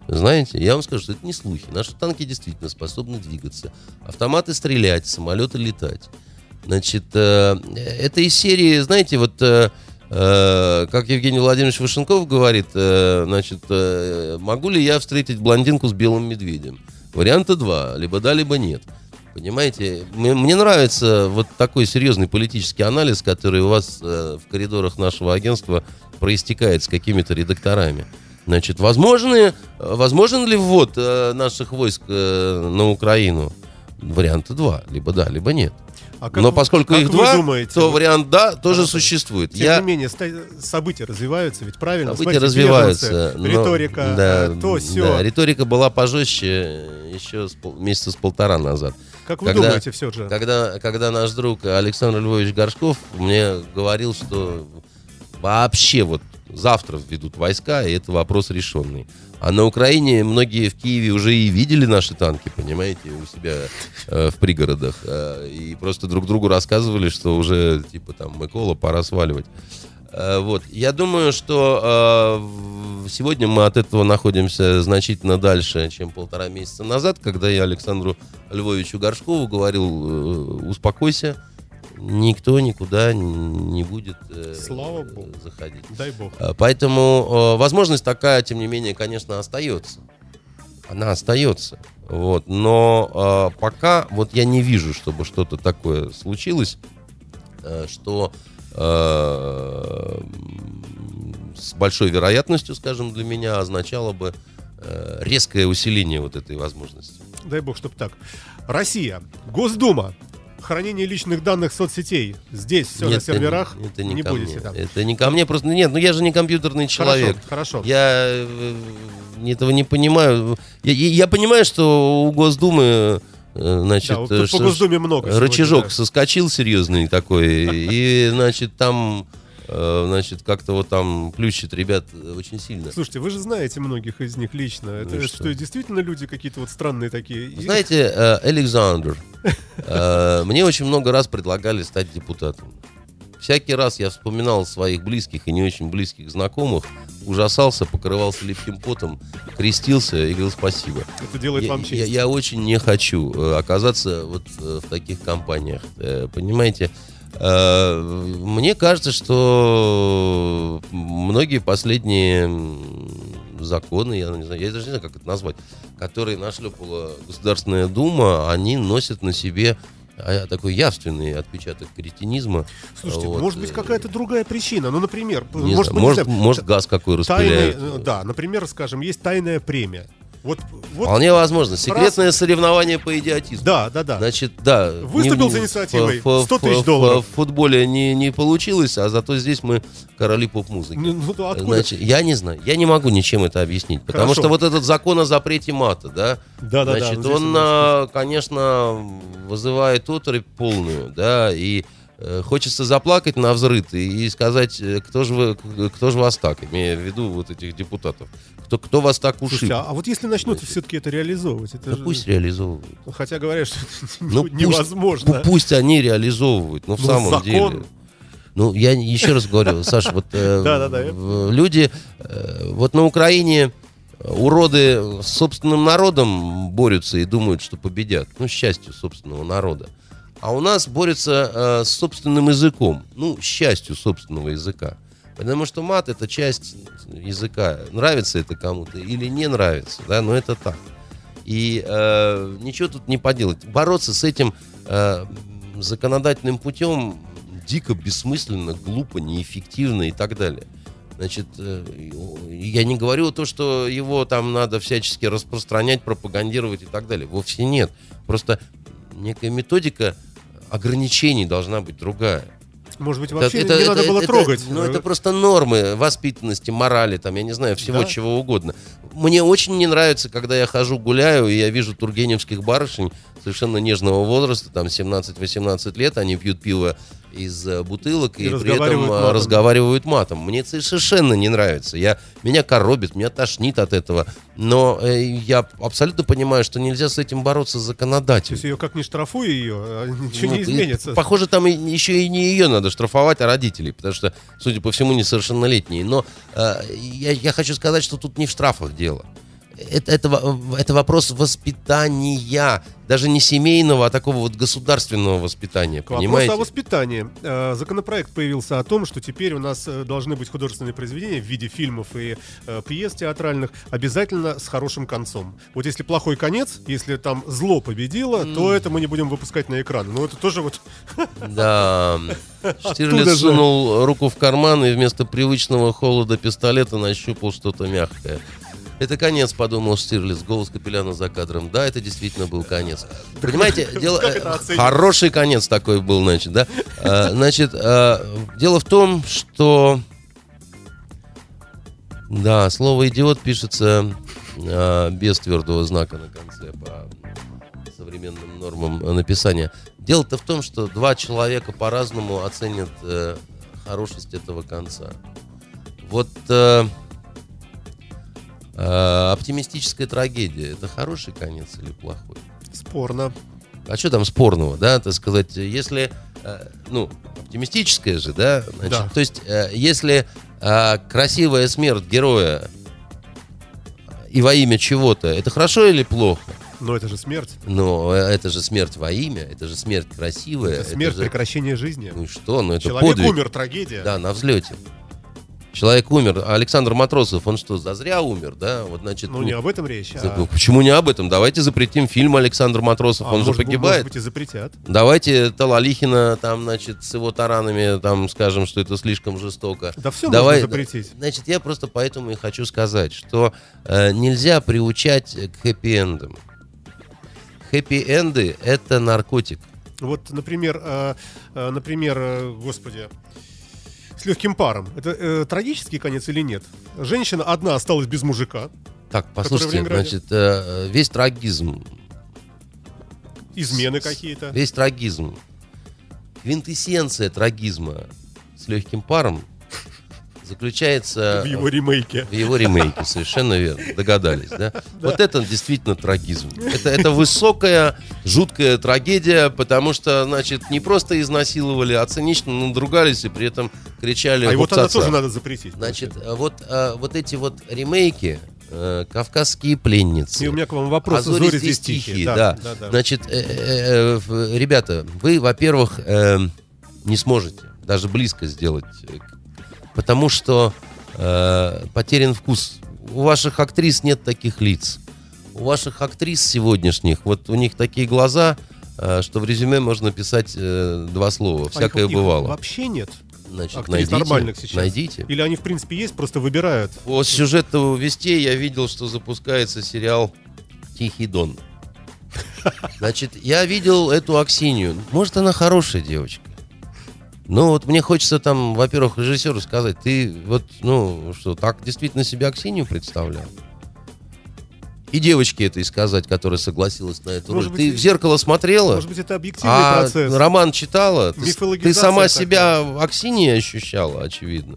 Знаете, я вам скажу, что это не слухи. Наши танки действительно способны двигаться. Автоматы стрелять, самолеты летать. Значит, э, это из серии, знаете, вот э, э, как Евгений Владимирович Вашенков говорит, э, значит, э, могу ли я встретить блондинку с белым медведем? Варианта два, либо да, либо нет. Понимаете, мне, мне нравится вот такой серьезный политический анализ, который у вас э, в коридорах нашего агентства проистекает с какими-то редакторами. Значит, возможны, возможен ли ввод э, наших войск э, на Украину? Варианта два, либо да, либо нет. А как Но поскольку как их два, думаете, то вариант да тоже Да, существует. Тем Я не менее, события развиваются, ведь правильно? События Смотрите, развиваются. беженцы, но- риторика, да, э, то, все. да, риторика была пожестче еще с пол- месяца с полтора назад. Как вы когда- думаете, все же? Когда, когда наш друг Александр Львович Горшков мне говорил, что вообще вот завтра введут войска, и это вопрос решенный. А на Украине многие в Киеве уже и видели наши танки, понимаете, у себя э, в пригородах. Э, и просто друг другу рассказывали, что уже, типа, там, Микола, пора сваливать. Э, вот. Я думаю, что э, сегодня мы от этого находимся значительно дальше, чем полтора месяца назад, когда я Александру Львовичу Горшкову говорил, э, успокойся, никто никуда не будет э, Слава богу. заходить. Дай бог. Э, Поэтому э, возможность такая, тем не менее, конечно, остается. Она остается. Вот. Но э, пока вот я не вижу, чтобы что-то такое случилось, э, что с большой вероятностью, скажем, для меня означало бы э, резкое усиление вот этой возможности. Дай бог, чтоб так. Россия. Госдума. Хранение личных данных соцсетей. Здесь все на Нет, серверах. Это, это не, не ко будете мне. там. Это не ко мне, просто нет, ну я же не компьютерный человек. Хорошо, хорошо. Я э, этого не понимаю. Я, я- понимаю, что у Госдумы, э, значит, Да, вот э, по что- Госдуме много сегодня, рычажок да. соскочил серьезный такой, и, значит, там, э, значит, как-то вот там плющит ребят э, очень сильно. Слушайте, вы же знаете многих из них лично. Это Ну что, что? действительно люди какие-то вот странные такие? Знаете, э, Александр, э, мне очень много раз предлагали стать депутатом. Всякий раз я вспоминал своих близких и не очень близких знакомых, ужасался, покрывался липким потом, крестился и говорил спасибо. Это делает Я, вам я- честь. я очень не хочу э, оказаться вот э, в таких компаниях. Э, Понимаете, мне кажется, что многие последние законы, я не знаю, я даже не знаю, как это назвать, которые нашлепала Государственная Дума, они носят на себе а, такой явственный отпечаток кретинизма. Слушайте, Вот, может быть э, какая-то другая причина. Ну, например, не может, знаю, может, может, газ какой тайный, распыляют. э, да, например, скажем, есть тайная премия. Вот, вот, Вполне возможно. Секретное соревнование по идиотизму. да, да, да. Значит, да. Выступил не- с инициативой. в- в- 100 тысяч долларов. В футболе не, не получилось, а зато здесь мы короли поп-музыки. Ну, ну, да, откуда? Значит, я не знаю, я не могу ничем это объяснить, потому Хорошо. что вот этот закон о запрете мата, да, Да, да, да, значит, ну, здесь он, я а, конечно, вызывает оторопь полную, да, и хочется заплакать на взрыв и, сказать, э, кто же, вы, кто же вас так, имея в виду вот этих депутатов, кто, кто вас так ушиб. Слушайте, а, а вот если начнут все-таки это реализовывать, это Да же- пусть реализовывают. хотя говорят, что это (laughs) Ну, не- невозможно. Пусть, пусть они реализовывают, но в Ну, самом закон. деле. Ну, я еще раз говорю, Саша, вот э, (laughs) люди, э, вот на Украине э, уроды с собственным народом борются и думают, что победят. Ну, счастью собственного народа. А у нас борются э, с собственным языком. Ну, счастью собственного языка. Потому что мат это часть языка. Нравится это кому-то или не нравится, да, но это так. И э, ничего тут не поделать. Бороться с этим э, законодательным путем дико бессмысленно, глупо, неэффективно и так далее. Значит, э, я не говорю то, что его там надо всячески распространять, пропагандировать и так далее. Вовсе нет. Просто некая методика ограничений должна быть другая. Может быть, Это- вообще это- не это- надо было это- трогать. Ну, это просто нормы воспитанности, морали, там, я не знаю, всего Да. чего угодно. Мне очень не нравится, когда я хожу, гуляю, и я вижу тургеневских барышень совершенно нежного возраста, там, 17-18 лет, они пьют пиво из э, бутылок И и, при этом разговаривают э, матом. разговаривают матом. Мне это совершенно не нравится. Я, меня коробит, меня тошнит от этого. Но э, я абсолютно понимаю, что нельзя с этим бороться То законодательно. есть ее как (laughs) не штрафуй ее, а ничего Ну, не и, изменится. Похоже, там и- еще и не ее надо штрафовать, а родителей, потому что, судя по всему, несовершеннолетние. Но э, я, я хочу сказать, что тут не в штрафах дело. Это, это, это вопрос воспитания, даже не семейного, а такого вот государственного воспитания, К понимаете? о воспитании. Э, Законопроект появился о том, что теперь у нас э, должны быть художественные произведения в виде фильмов и э, пьес театральных обязательно с хорошим концом. Вот если плохой конец, если там зло победило, то это мы не будем выпускать на экран. Ну это тоже вот... (laughs) Да. Штирлиц сунул руку в карман и вместо привычного холода пистолета нащупал что-то мягкое. Это конец, подумал Штирлиц, голос Капеляна за кадром. Да, это действительно был конец. Понимаете, дело, э, хороший конец такой был, значит, да? Э, Значит, э, дело в том, что... Да, слово «идиот» пишется без твердого знака на конце по современным нормам написания. Дело-то в том, что два человека по-разному оценят э, хорошесть этого конца. вот э, э, оптимистическая трагедия это хороший конец или плохой? Спорно. А что там спорного, да, так сказать, если, э, ну, оптимистическая же, да, значит, Да. то есть, э, если красивая смерть героя и во имя чего-то, это хорошо или плохо? Но это же смерть. Но это же смерть во имя, это же смерть красивая. Это смерть, же- прекращение жизни. Ну и что, ну это Человек подвиг. умер, трагедия. Да, на взлете. Человек умер. А Александр Матросов, он что, зазря умер, да? Вот, значит, Ну, не об этом речь. а- ну, почему не об этом? Давайте запретим фильм Александр Матросов, а он же может, погибает. Может быть, и запретят. Давайте Талалихина там, значит, с его таранами, там, скажем, что это слишком жестоко. Да все Давай, можно запретить. Значит, я просто поэтому и хочу сказать, что э, нельзя приучать к хэппи-эндам. Хэппи-энды — это наркотик. Вот, например, э, э, например, э, господи, с легким паром. Это э, трагический конец или нет? Женщина одна осталась без мужика. Так, послушайте, значит, э, весь трагизм, Измены какие-то. весь трагизм, квинтэссенция трагизма с легким паром заключается В его ремейке. в его ремейке, совершенно верно, догадались, (laughs) да? Вот это действительно трагизм. Это, это высокая, жуткая трагедия, потому что, значит, не просто изнасиловали, а цинично надругались и при этом кричали А его тогда тоже надо запретить. Значит, э, вот, э, вот эти вот ремейки, э, «Кавказские пленницы», И у меня к вам вопрос. «А зори здесь тихие», да. да, да. Значит, э, э, э, в- ребята, вы, во-первых, э, не сможете даже близко сделать, э, потому что э, потерян вкус. У ваших актрис нет таких лиц. У ваших актрис сегодняшних, вот у них такие глаза, э, что в резюме можно писать э, два слова. А Всякое их- их бывало. Вообще нет. Значит, актрис найдите, нормальных сейчас. найдите. Или они, в принципе, есть, просто выбирают. По сюжету вестей я видел, что запускается сериал «Тихий Дон». (laughs) Значит, я видел эту Аксинью. Может, она хорошая девочка. Но вот мне хочется там, во-первых, режиссеру сказать, ты вот, ну, что, так действительно себя Аксинью представлял? И девочке это и сказать, которая согласилась на эту роль. Может быть, Ты в зеркало смотрела? Может быть, это объективный а процесс. роман читала? Ты, ты сама такая. себя Аксиньей ощущала, очевидно.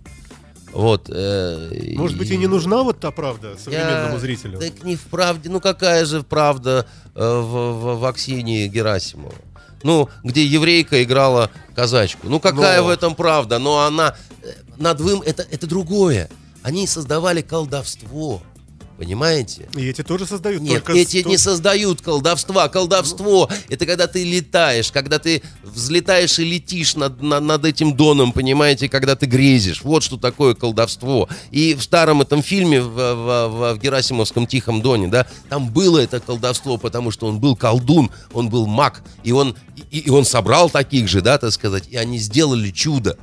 Вот. э, Может быть, и не нужна вот та правда современному я- зрителю. Так не в правде. Ну какая же правда э, в, в, в Аксинии Герасимова? Ну, где еврейка играла казачку. Ну какая Но- в этом правда? Но она... э, Над вым это, это другое. Они создавали колдовство. Понимаете? И эти тоже создают. Нет, только эти не создают колдовства. Колдовство это когда ты летаешь, когда ты взлетаешь и летишь над, на- над этим доном, понимаете, когда ты грезишь. Вот что такое колдовство. И в старом этом фильме, в, в- в- в Герасимовском Тихом Доне, да, там было это колдовство, потому что он был колдун, он был маг, и он, и, и он собрал таких же, да, так сказать, и они сделали чудо.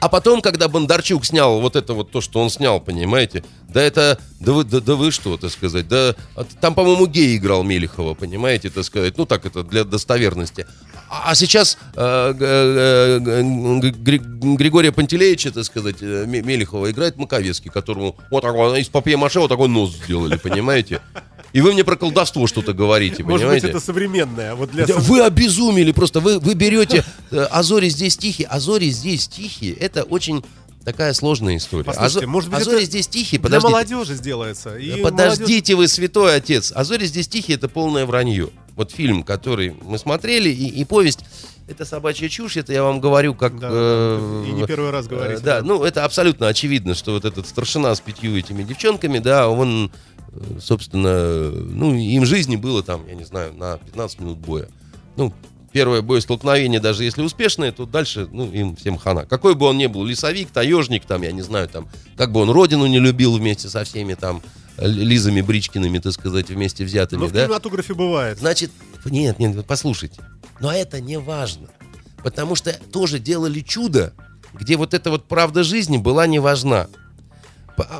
А потом, когда Бондарчук снял вот это вот то, что он снял, понимаете, да это, да вы, да, да вы что, так сказать, да, а там, по-моему, гей играл Мелехова, понимаете, так сказать, ну так это для достоверности. А, а сейчас э, э, Гри- Григория Пантелеича, так сказать, э, Ме- Мелехова играет Маковецкий, которому вот так вот из папье-маше вот такой нос сделали, понимаете? И вы мне про колдовство что-то говорите, Может быть, понимаете? это современное. Вот для... Вы обезумели просто. Вы, вы берете э, «Азори здесь тихие». «Азори здесь тихие» — это очень такая сложная история. Послушайте, Азо- может быть, «Азори это здесь тихие», Для подождите. молодежи сделается. И подождите вы, святой отец. «Азори здесь тихие» — это полное вранье. Вот фильм, который мы смотрели, и, и повесть, это собачья чушь, это я вам говорю как... Да, э, и не первый раз говорите. Э, Да, ну это абсолютно очевидно, что вот этот старшина с пятью этими девчонками, да, он, э, собственно, ну, им жизни было там, я не знаю, на 15 минут боя. Ну, первое боестолкновение, даже если успешное, то дальше, ну, им всем хана. Какой бы он ни был, лесовик, таежник, там, я не знаю, там, как бы он родину не любил вместе со всеми там Лизами Бричкиными, так сказать, вместе взятыми, Но в да? кинематографе бывает. Значит, нет, нет, послушайте. Но это не важно. Потому что тоже делали чудо, где вот эта вот правда жизни была не важна.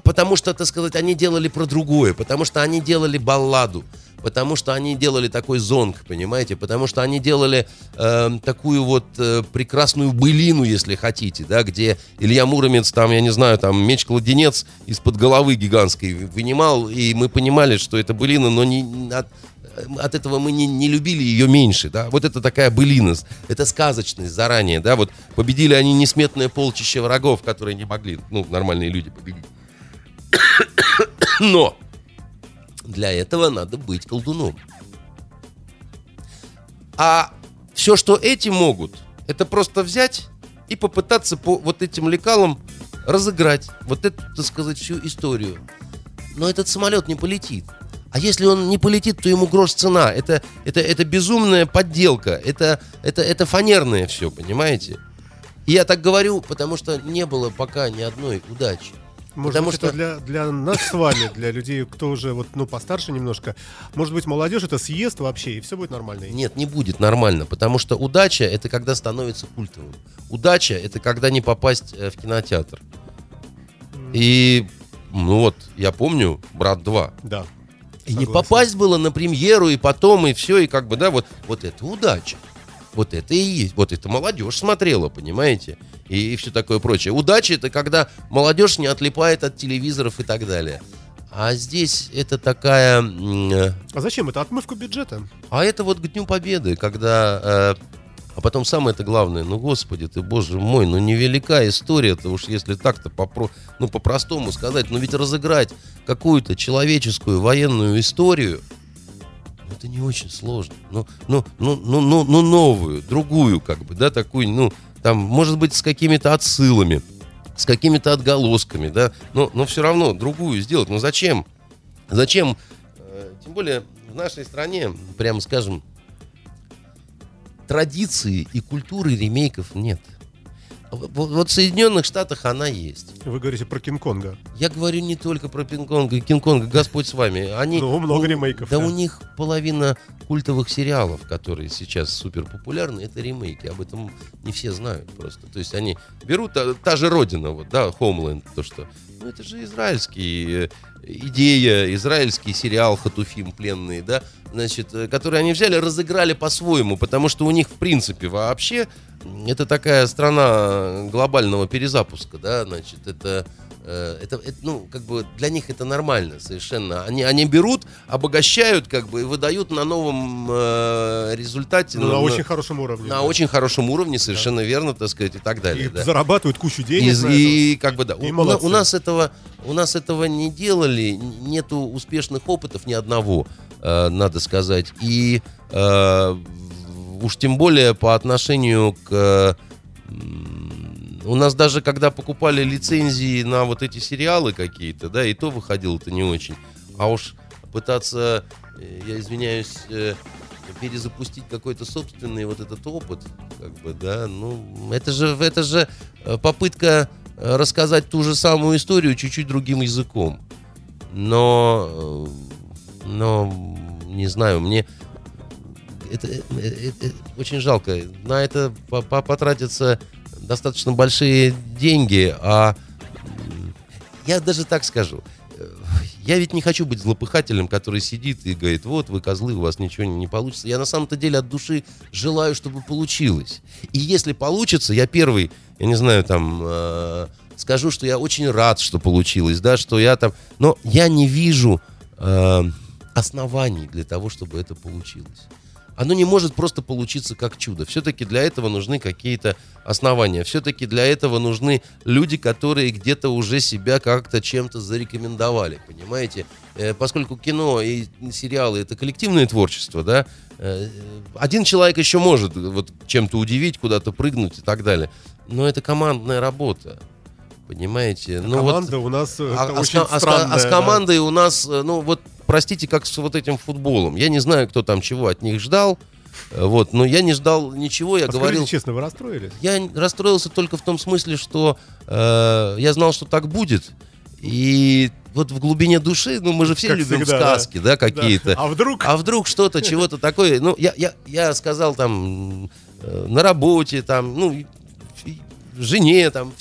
Потому что, так сказать, они делали про другое, потому что они делали балладу, потому что они делали такой зонг, понимаете, потому что они делали эм, такую вот э, прекрасную былину, если хотите, да, где Илья Муромец, там, я не знаю, там, меч-кладенец из-под головы гигантской вынимал, и мы понимали, что это былина, но не, от- от этого мы не, не любили ее меньше, да, вот это такая былиность, это сказочность заранее, да, вот победили они несметное полчище врагов, которые не могли, ну, нормальные люди победить. (coughs) Но для этого надо быть колдуном. А все, что эти могут, это просто взять и попытаться по вот этим лекалам разыграть вот эту, так сказать, всю историю. Но этот самолет не полетит. А если он не полетит, то ему грош цена. Это, это, это безумная подделка. Это, это, это фанерное все, понимаете? И я так говорю, потому что не было пока ни одной удачи. Может Потому быть, что- это для, для нас с вами, для людей, кто уже вот, ну, постарше немножко. Может быть, молодежь это съест вообще, и все будет нормально. Нет, не будет нормально, потому что удача это когда становится культовым. Удача это когда не попасть э, в кинотеатр. И ну вот, я помню, брат 2. Да. И не Согласен. попасть было на премьеру, и потом, и все, и как бы, да, вот, вот это удача. Вот это и есть. Вот это молодежь смотрела, понимаете? И, все такое прочее. Удача это когда молодежь не отлипает от телевизоров и так далее. А здесь это такая... э, А зачем? Это отмывка бюджета. А это вот к Дню Победы, когда... э, а потом самое это главное, ну, господи ты, боже мой, ну, невелика история-то уж, если так-то попро- ну, по-простому сказать. Но ведь разыграть какую-то человеческую военную историю, это не очень сложно. Ну, ну, ну, ну, ну, ну, новую, другую, как бы, да, такую, ну, там, может быть, с какими-то отсылами, с какими-то отголосками, да, но, но все равно другую сделать. Ну, зачем? Зачем? Э, Тем более в нашей стране, прямо скажем, традиции и культуры ремейков нет. Вот в Соединенных Штатах она есть. Вы говорите про Кинг-Конга. Я говорю не только про Пинг-Конга, Кинг-Конга, Господь с вами. Они, Ну, много ремейков, Да да. у них половина культовых сериалов, которые сейчас супер популярны, это ремейки. Об этом не все знают просто. То есть они берут, та, та же Родина, вот, да, Homeland, то что. Ну, это же израильский э, идея, израильский сериал Хатуфим пленные, да, значит, э, который они взяли, разыграли по-своему, потому что у них, в принципе, вообще это такая страна глобального перезапуска, да, значит, это э, это, это, ну, как бы для них это нормально совершенно. Они, они берут, обогащают, как бы, и выдают на новом э, результате. Ну, на очень хорошем уровне. на да. очень хорошем уровне, совершенно верно, так сказать, и так далее. И да. зарабатывают кучу денег. На и, этом. как бы да. И У- у, молодцы. у нас этого у нас этого не делали, нету успешных опытов ни одного, э, надо сказать. И э, уж тем более по отношению к м, у нас даже когда покупали лицензии на вот эти сериалы какие-то, да, и то выходило-то не очень. А уж пытаться, э, я извиняюсь, э, перезапустить какой-то собственный вот этот опыт, как бы, да, ну, это же, это же э, попытка рассказать ту же самую историю чуть-чуть другим языком. Но, но, не знаю, мне это, э, э, э, очень жалко. На это по- по- потратятся достаточно большие деньги, а я даже так скажу. э, Я ведь не хочу быть злопыхателем, который сидит и говорит, вот вы козлы, у вас ничего не получится. Я на самом-то деле от души желаю, чтобы получилось. И если получится, я первый, я не знаю, там, э, скажу, что я очень рад, что получилось, да, что я там... Но я не вижу э, оснований для того, чтобы это получилось. Оно не может просто получиться как чудо. Все-таки для этого нужны какие-то основания. Все-таки для этого нужны люди, которые где-то уже себя как-то чем-то зарекомендовали. Понимаете? Э, поскольку кино и сериалы это коллективное творчество, да, э, один человек еще может вот чем-то удивить, куда-то прыгнуть и так далее. Но это командная работа. Понимаете? Ну, вот- Команда у нас э, а, а очень а странная. а с да. командой у нас, э, ну вот, простите, как с вот этим футболом. Я не знаю, кто там чего от них ждал. э, Вот, но я не ждал ничего, я А скажите говорил. честно, вы расстроились? Я расстроился только в том смысле, что э, я знал, что так будет. И вот в глубине души, ну мы же все Как любим всегда, да. сказки, да, какие-то. А вдруг? А вдруг что-то, чего-то такое. Ну, я, я, я сказал там э, на работе, там, ну, жене, там,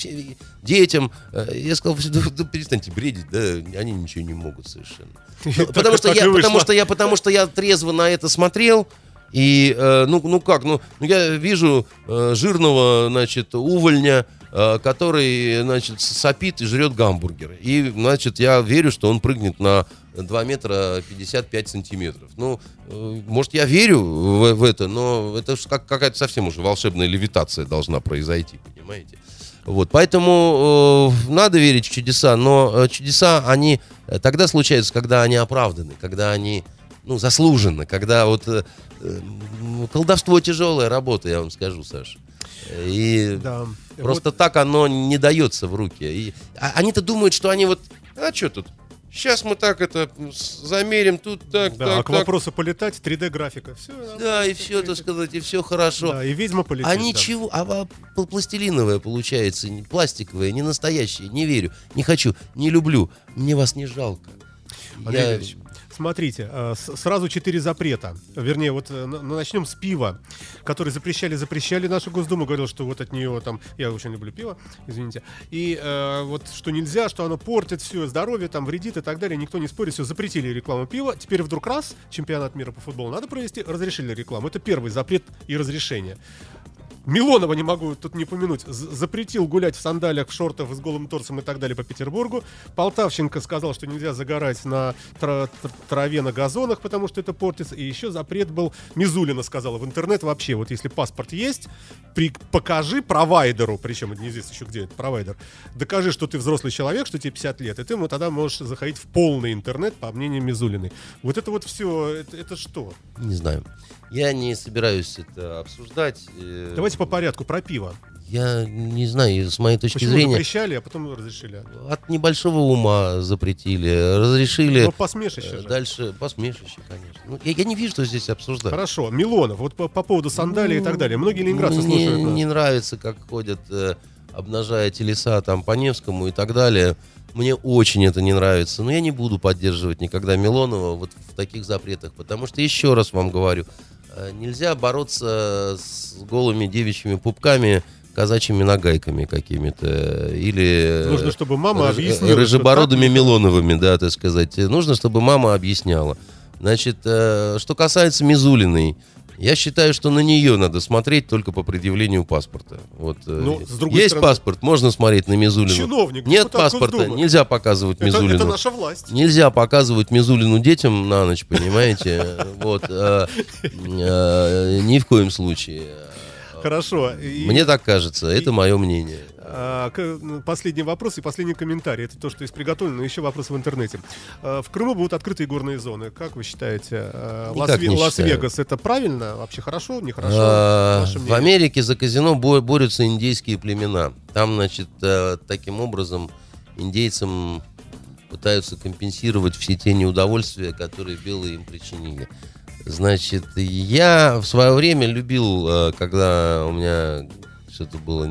детям. э, Я сказал, да, да перестаньте бредить, да, они ничего не могут совершенно. (laughs) Ну, потому, что я, потому что я, потому что я трезво на это смотрел. И, э, ну, ну как, ну, ну, я вижу э, жирного, значит, увольня, э, который, значит, сопит и жрет гамбургеры. И, значит, я верю, что он прыгнет на 2 метра 55 сантиметров. Ну, э, может, я верю в, в это, но это ж как, какая-то совсем уже волшебная левитация должна произойти, понимаете? Вот, поэтому э, надо верить в чудеса, но э, чудеса, они э, тогда случаются, когда они оправданы, когда они, ну, заслуженно, когда вот э, колдовство тяжелая работа, я вам скажу, Саша. И Да. просто так оно не дается в руки. И, а- они-то думают, что они вот, а что тут? Сейчас мы так это замерим, тут так, Да, а так, к так. вопросу полетать, 3D-графика. Все, Да, и все, так сказать, и все хорошо. Да, и ведьма полетит. А да. ничего, а, а пл- пластилиновое получается, не пластиковое, не настоящее, не верю, не хочу, не люблю, мне вас не жалко. Андрей Я- Ильич, смотрите, э, сразу четыре запрета. Вернее, вот э, на- начнем с пива, который запрещали, запрещали. Наша Госдума говорила, что вот от нее там, я очень люблю пиво, извините, и э, вот что нельзя, что оно портит все, здоровье там вредит и так далее. Никто не спорит, все, запретили рекламу пива. Теперь вдруг раз, чемпионат мира по футболу надо провести, разрешили рекламу. Это первый запрет и разрешение. Милонова не могу тут не помянуть. Запретил гулять в сандалиях, в шортах с голым торсом и так далее по Петербургу. Полтавченко сказал, что нельзя загорать на тра- тр- траве на газонах, потому что это портится. И еще запрет был, Мизулина сказала, в интернет вообще, вот если паспорт есть, при- покажи провайдеру, причем неизвестно еще где это провайдер, докажи, что ты взрослый человек, что тебе 50 лет, и ты ему тогда можешь заходить в полный интернет, по мнению Мизулиной. Вот это вот все, это, это что? Не знаю. Я не собираюсь это обсуждать. э, Давайте по порядку, про пиво. Я не знаю, с моей точки Почему зрения, запрещали, а потом разрешили? от небольшого ума запретили, разрешили. Ну, посмешище э, же. Дальше посмешище, конечно. Ну, я, я не вижу, что здесь обсуждать. Хорошо, Милонов, вот по, по поводу сандалий и так далее. Многие ленинградцы Мне слушают нас. не нравится, как ходят, э, обнажая телеса там по Невскому и так далее. Мне очень это не нравится. Но я не буду поддерживать никогда Милонова вот в таких запретах. Потому что, еще раз вам говорю, нельзя бороться с голыми девичьими пупками, казачьими нагайками какими-то. Или... э, Нужно, чтобы мама рыж- объяснила. Рыжебородыми так Милоновыми, да, так сказать. Нужно, чтобы мама объясняла. Значит, э, что касается Мизулиной, я считаю, что на нее надо смотреть только по предъявлению паспорта. Вот, э, Ну, с другой есть стороны- паспорт, можно смотреть на Мизулину. Чиновник, Нет депутат паспорта, Госдумы. нельзя показывать Это, Мизулину. это наша власть. Нельзя показывать Мизулину детям на ночь, понимаете? (laughs) Вот. э, э, Ни в коем случае. Хорошо. Мне так кажется, это мое мнение. А, последний вопрос и последний комментарий. Это то, что есть приготовлено, но еще вопрос в интернете. А, в Крыму будут открытые горные зоны. Как вы считаете? а, Лас-Вегас это правильно? Вообще хорошо? Нехорошо? В? Америке за казино бо- борются индейские племена. Там, значит, э, таким образом индейцам пытаются компенсировать все те неудовольствия, которые белые им причинили. Значит, я в свое время любил, э, когда у меня что-то было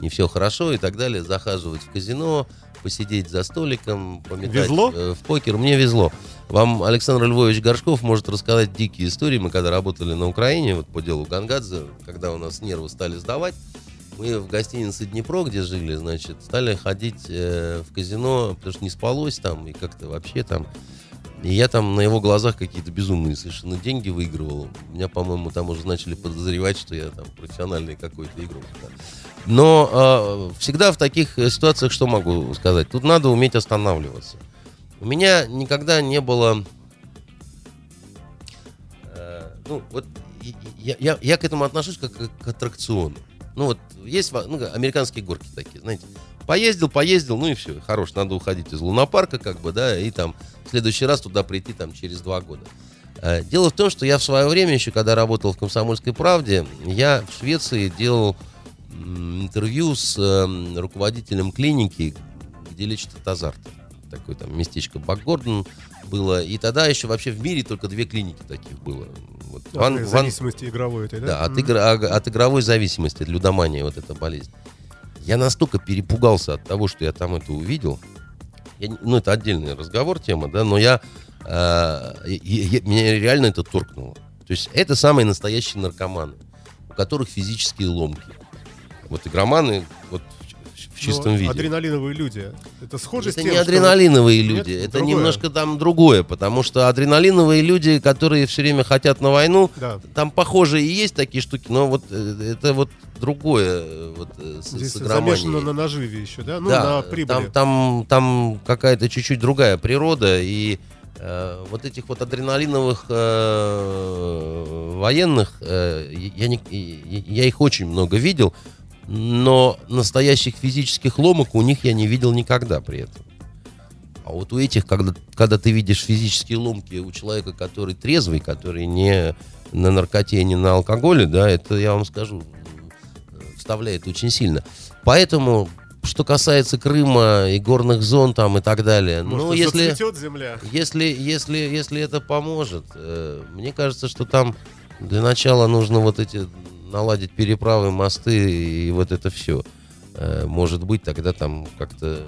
не все хорошо и так далее, захаживать в казино, посидеть за столиком, пометать Везло? э, в покер. Мне везло. Вам Александр Львович Горшков может рассказать дикие истории. Мы когда работали на Украине, вот по делу Гангадзе, когда у нас нервы стали сдавать, мы в гостинице Днепро, где жили, значит, стали ходить э, в казино, потому что не спалось там, и как-то вообще там. И я там на его глазах какие-то безумные совершенно деньги выигрывал. Меня, по-моему, там уже начали подозревать, что я там профессиональный какой-то игрок. да. Но э, всегда в таких э, ситуациях что могу сказать? Тут надо уметь останавливаться. У меня никогда не было... э, ну, вот я, я, я к этому отношусь как к аттракциону. Ну, вот есть ну, американские горки такие, знаете. Поездил, поездил, ну и все, хорош, надо уходить из лунопарка, как бы, да, и там в следующий раз туда прийти там через два года. Э, Дело в том, что я в свое время, еще когда работал в «Комсомольской правде», я в Швеции делал интервью с эм, руководителем клиники, где лечат от азарта. Такое там местечко Бакгордон было. И тогда еще вообще в мире только две клиники таких было. Вот От Ван- Ван- зависимости игровой этой, да? да, от, Мгм. игр- от игровой зависимости, от людомании, вот эта болезнь. Я настолько перепугался от того, что я там это увидел. Я ну, это отдельный разговор, тема, да, но я, э, я- меня реально это торкнуло. То есть это самые настоящие наркоманы, у которых физические ломки. Вот игроманы, вот в чистом Но виде. Адреналиновые люди. Это схоже с Это тем, не что- адреналиновые Нет, люди, это другое. немножко там другое, потому что адреналиновые люди, которые все время хотят на войну, Да. там похожие и есть такие штуки, но вот э, это вот другое, э, вот э, с, Здесь согромание. замешано на наживе еще, да? Ну, да, на прибыли. там, там, там какая-то чуть-чуть другая природа, и э, вот этих вот адреналиновых э, военных, э, я, не- я их очень много видел, но настоящих физических ломок у них я не видел никогда при этом. А вот у этих, когда, когда ты видишь физические ломки у человека, который трезвый, который не на наркоте, не на алкоголе, да, это, я вам скажу, вставляет очень сильно. Поэтому, что касается Крыма и горных зон там и так далее, Может, ну, если, земля. если, если, если это поможет, э, мне кажется, что там для начала нужно вот эти наладить переправы, мосты и вот это все. Может быть, тогда там как-то...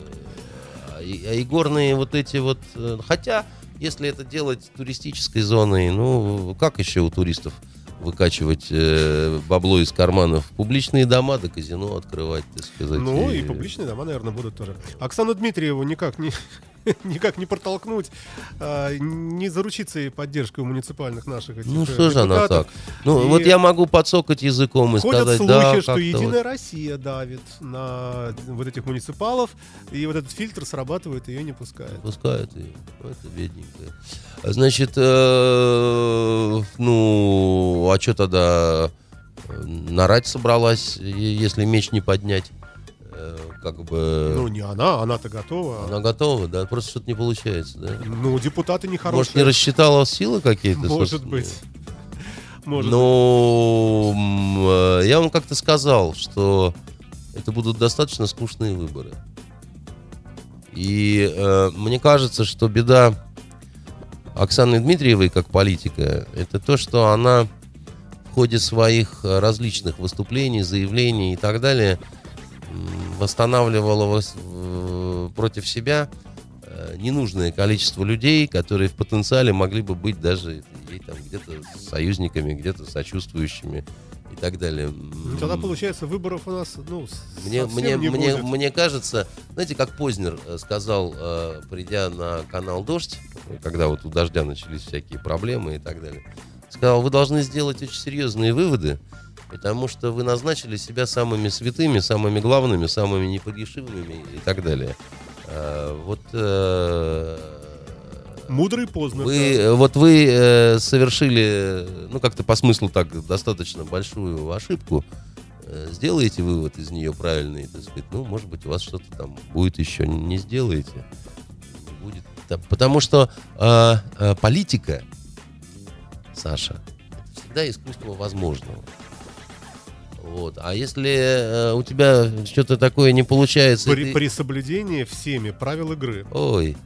А и, а и горные вот эти вот... э, Хотя, если это делать туристической зоной, ну, как еще у туристов выкачивать э, бабло из карманов? Публичные дома до казино открывать, так сказать. Ну, и публичные дома, наверное, будут тоже. Оксану Дмитриеву никак не, (laughs) никак не протолкнуть, а, не заручиться ей поддержкой у муниципальных наших этих Ну э, что же она так? Ну И вот я могу подсокать языком и Ходят сказать, слухи, да, что как-то Единая вот. Россия давит на вот этих муниципалов, и вот этот фильтр срабатывает, и ее не пускает. Пускают ее. Это бедненькая. Значит, э, ну, а что тогда э, нарать собралась, если меч не поднять? Э, Как бы... Ну, не она, она-то готова. Она готова, да? Просто что-то не получается, да? Ну, депутаты Может, не рассчитала силы какие-то? Может быть. (laughs) Может Ну, э, я вам как-то сказал, что это будут достаточно скучные выборы. И э, мне кажется, что беда Оксаны Дмитриевой как политика, это то, что она в ходе своих различных выступлений, заявлений и так далее м, восстанавливала вос- э, против себя э, ненужное количество людей, которые в потенциале могли бы быть даже ей там где-то союзниками, где-то сочувствующими и так далее. Ну, Тогда, получается, выборов у нас, ну, мне, мне, не мне, будет. мне кажется, знаете, как Познер э, сказал, придя на канал Дождь, когда вот у Дождя начались всякие проблемы и так далее, сказал, вы должны сделать очень серьезные выводы, потому что вы назначили себя самыми святыми, самыми главными, самыми непогрешимыми и так далее. Э, Вот э, Мудрый поздно. вы, да. э, вот вы э, совершили, ну как-то по смыслу так достаточно большую ошибку. Сделаете вывод из нее правильный, так сказать, ну, может быть, у вас что-то там будет еще, не сделаете. Будет. Да, потому что э, э, политика, Саша, это всегда искусство возможного. Вот. А если э, у тебя что-то такое не получается, при, ты- при соблюдении всеми правил игры. Ой,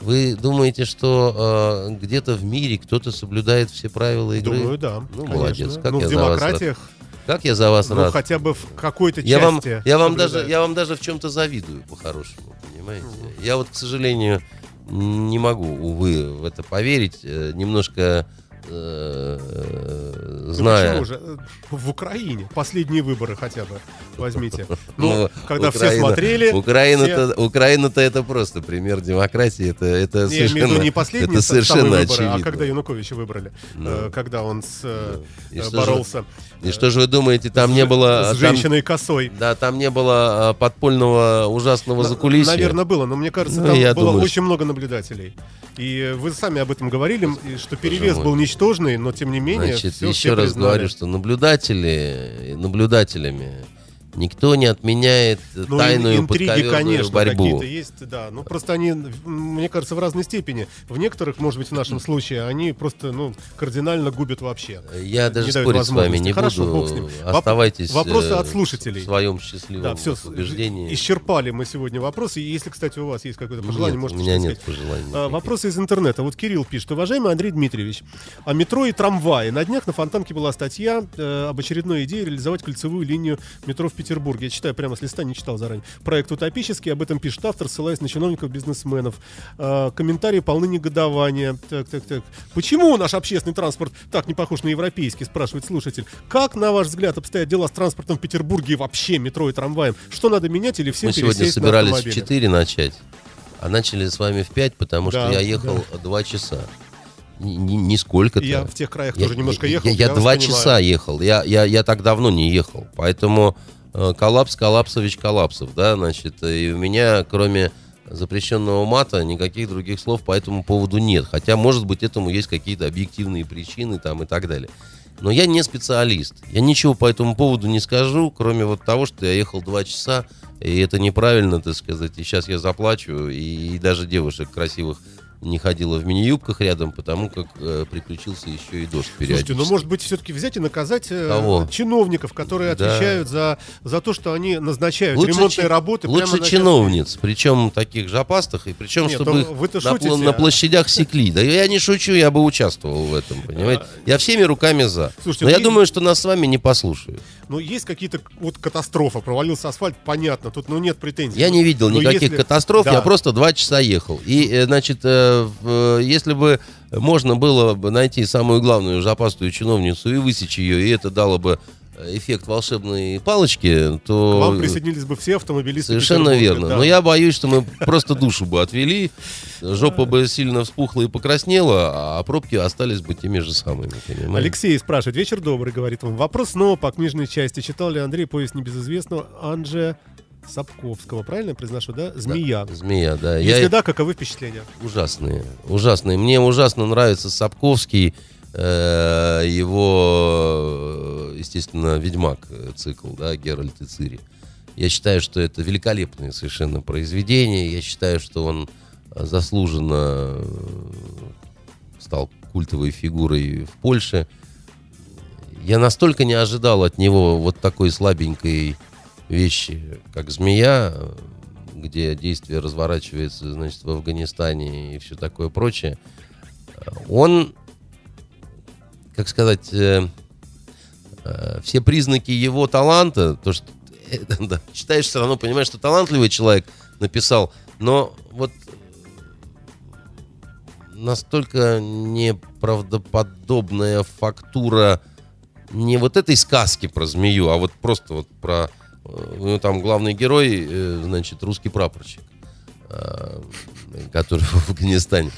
вы думаете, что э, где-то в мире кто-то соблюдает все правила игры? Думаю, да. Ну, конечно. молодец. Как ну, я в демократиях, Как я за вас ну, рад. хотя бы в какой-то Я вам, части. я, вам даже, я вам даже в чем-то завидую, по-хорошему, понимаете? Я вот, к сожалению, не могу, увы, в это поверить. Э, Немножко э, зная... почему же? Э, В Украине последние выборы хотя бы возьмите. (laughs) Ну, Ну, когда все смотрели, Украина-то, Украина-то это просто пример демократии. Это, это Не, совершенно, не последние это совершенно выборы, очевидно. а когда Януковича выбрали, Ну. э, когда он с, э, И э, что же- боролся И что же вы думаете, там с не было... с там- женщиной косой. Да, там не было а, подпольного ужасного На- закулисья. Наверное, было, но мне кажется, Ну, там я было думаю, очень много наблюдателей. И вы сами об этом говорили, что перевес был ничтожный, но тем не менее Значит, еще все раз говорю, что наблюдатели, наблюдателями никто не отменяет Ну, тайную интриги, подковерную конечно, борьбу. какие-то есть, да. Ну, просто они, мне кажется, в разной степени. В некоторых, может быть, в нашем случае, они просто, ну, кардинально губят вообще. Я даже спорить с вами не Хорошо, буду. бог с ним. Воп- Оставайтесь вопросы э, от слушателей. в своем счастливом Да, все, убеждении. исчерпали мы сегодня вопросы. И если, кстати, у вас есть какое-то Нет, пожелание, у можете меня что-то нет сказать. пожеланий. А. Вопросы из интернета. Вот Кирилл пишет. Уважаемый Андрей Дмитриевич, о метро и трамвае. На днях на Фонтанке была статья э, об очередной идее реализовать кольцевую линию метро в Петербурге. Петербурге. Я читаю прямо с листа, не читал заранее. Проект утопический, об этом пишет автор, ссылаясь на чиновников, бизнесменов. А, комментарии полны негодования. Так, так, так. Почему наш общественный транспорт так не похож на европейский, спрашивает слушатель. Как, на ваш взгляд, обстоят дела с транспортом в Петербурге и вообще метро и трамваем? Что надо менять или всем Мы сегодня пересесть на собирались в автомобили? 4 начать, а начали с вами в 5, потому что Да, я ехал 2 часа. Ни- ни- Нисколько-то. Я в тех краях Я- тоже немножко я- ехал. Я, я два понимаю. часа ехал. Я, я, я так давно не ехал. Поэтому э, коллапс, коллапсович, коллапсов, да, значит. И у меня, кроме запрещенного мата, никаких других слов по этому поводу нет. Хотя, может быть, этому есть какие-то объективные причины там и так далее. Но я не специалист. Я ничего по этому поводу не скажу, кроме вот того, что я ехал два часа, и это неправильно, так сказать. И сейчас я заплачу, и, даже девушек красивых не ходила в мини-юбках рядом, потому как э, приключился еще и дождь периодически. Слушайте, ну может быть все-таки взять и наказать э, Кого? чиновников, которые Да. отвечают за, за то, что они назначают Лучше ремонтные чи- работы Лучше прямо чиновниц, причем таких жопастых, и причем, Нет, чтобы ну их на, шутите, на а- площадях секли. Да я не шучу, я бы участвовал в этом, понимаете? Я всеми руками за. Слушайте, Но ну я и- думаю, что нас с вами не послушают. Ну, есть какие-то вот катастрофа, провалился асфальт, понятно, тут ну нет претензий. Я не видел Но никаких если- катастроф, Да. я просто два часа ехал. И, э, значит, э, если бы можно было бы найти самую главную жопастую чиновницу и высечь ее, и это дало бы э, эффект волшебной палочки, К то... вам присоединились бы все автомобилисты Совершенно верно. да. Но я боюсь, что мы просто душу бы отвели, жопа бы сильно вспухла и покраснела, а пробки остались бы теми же самыми. понимаете? Алексей спрашивает, вечер добрый, говорит вам. Вопрос снова по книжной части. Читал ли Андрей повесть небезызвестного Анже Сапковского, правильно я произношу, да? «Змея». Змея, да. Если Я... да, каковы впечатления? Ужасные, ужасные. Мне ужасно нравится Сапковский, э, его, естественно, Ведьмак цикл, да, Геральт и Цири. Я считаю, что это великолепное совершенно произведение. Я считаю, что он заслуженно э, стал культовой фигурой в Польше. Я настолько не ожидал от него вот такой слабенькой вещи, как «Змея», где действие разворачивается, значит, в Афганистане и все такое прочее. Он, как сказать, э, э, все признаки его таланта, то, что э, (laughs) да, читаешь, все равно понимаешь, что талантливый человек написал, но вот настолько неправдоподобная фактура не вот этой сказки про змею, а вот просто вот про... э, У него там главный герой, э, значит, русский прапорщик, э, который (laughs) в Афганистане.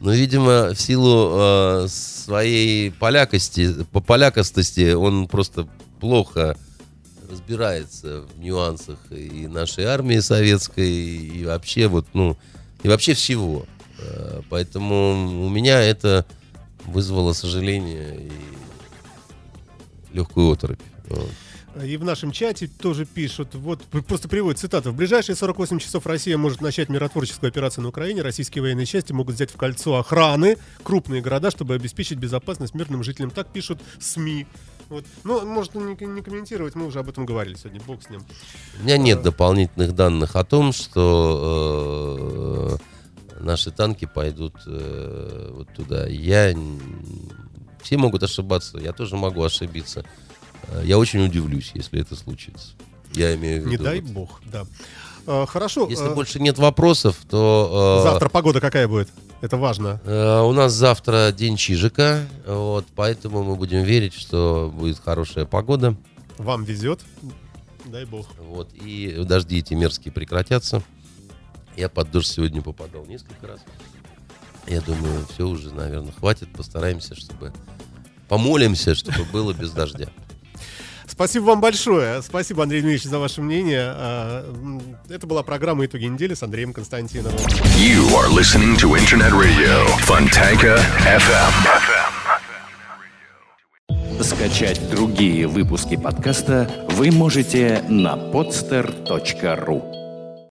Но, видимо, в силу своей полякости, по полякостости он просто плохо разбирается в нюансах и нашей армии советской, и вообще вот, ну, и вообще всего. Поэтому у меня это вызвало сожаление и легкую оторопь. И в нашем чате тоже пишут, вот просто приводят цитату. В ближайшие 48 часов Россия может начать миротворческую операцию на Украине. Российские военные части могут взять в кольцо охраны крупные города, чтобы обеспечить безопасность мирным жителям. Так пишут СМИ. Вот. Ну, может, не, не комментировать, мы уже об этом говорили сегодня, бог с ним. У меня нет дополнительных данных о том, что э, наши танки пойдут э, вот туда. Я все могут ошибаться, я тоже могу ошибиться. Э, Я очень удивлюсь, если это случится. Я имею в виду. Не дай вот. бог, да. А, хорошо. Если а, больше нет вопросов, то э, Завтра погода какая будет? Это важно. у нас завтра день Чижика, вот, поэтому мы будем верить, что будет хорошая погода. Вам везет. Дай бог. Вот, и дожди эти мерзкие прекратятся. Я под дождь сегодня попадал несколько раз. Я думаю, все уже, наверное, хватит. Постараемся, чтобы... Помолимся, чтобы было без дождя. Спасибо вам большое. Спасибо, Андрей Дмитриевич, за ваше мнение. А, Это была программа «Итоги недели» с Андреем Константиновым. You are listening to Internet Radio Fontanka FM. Скачать другие выпуски подкаста вы можете на podster.ru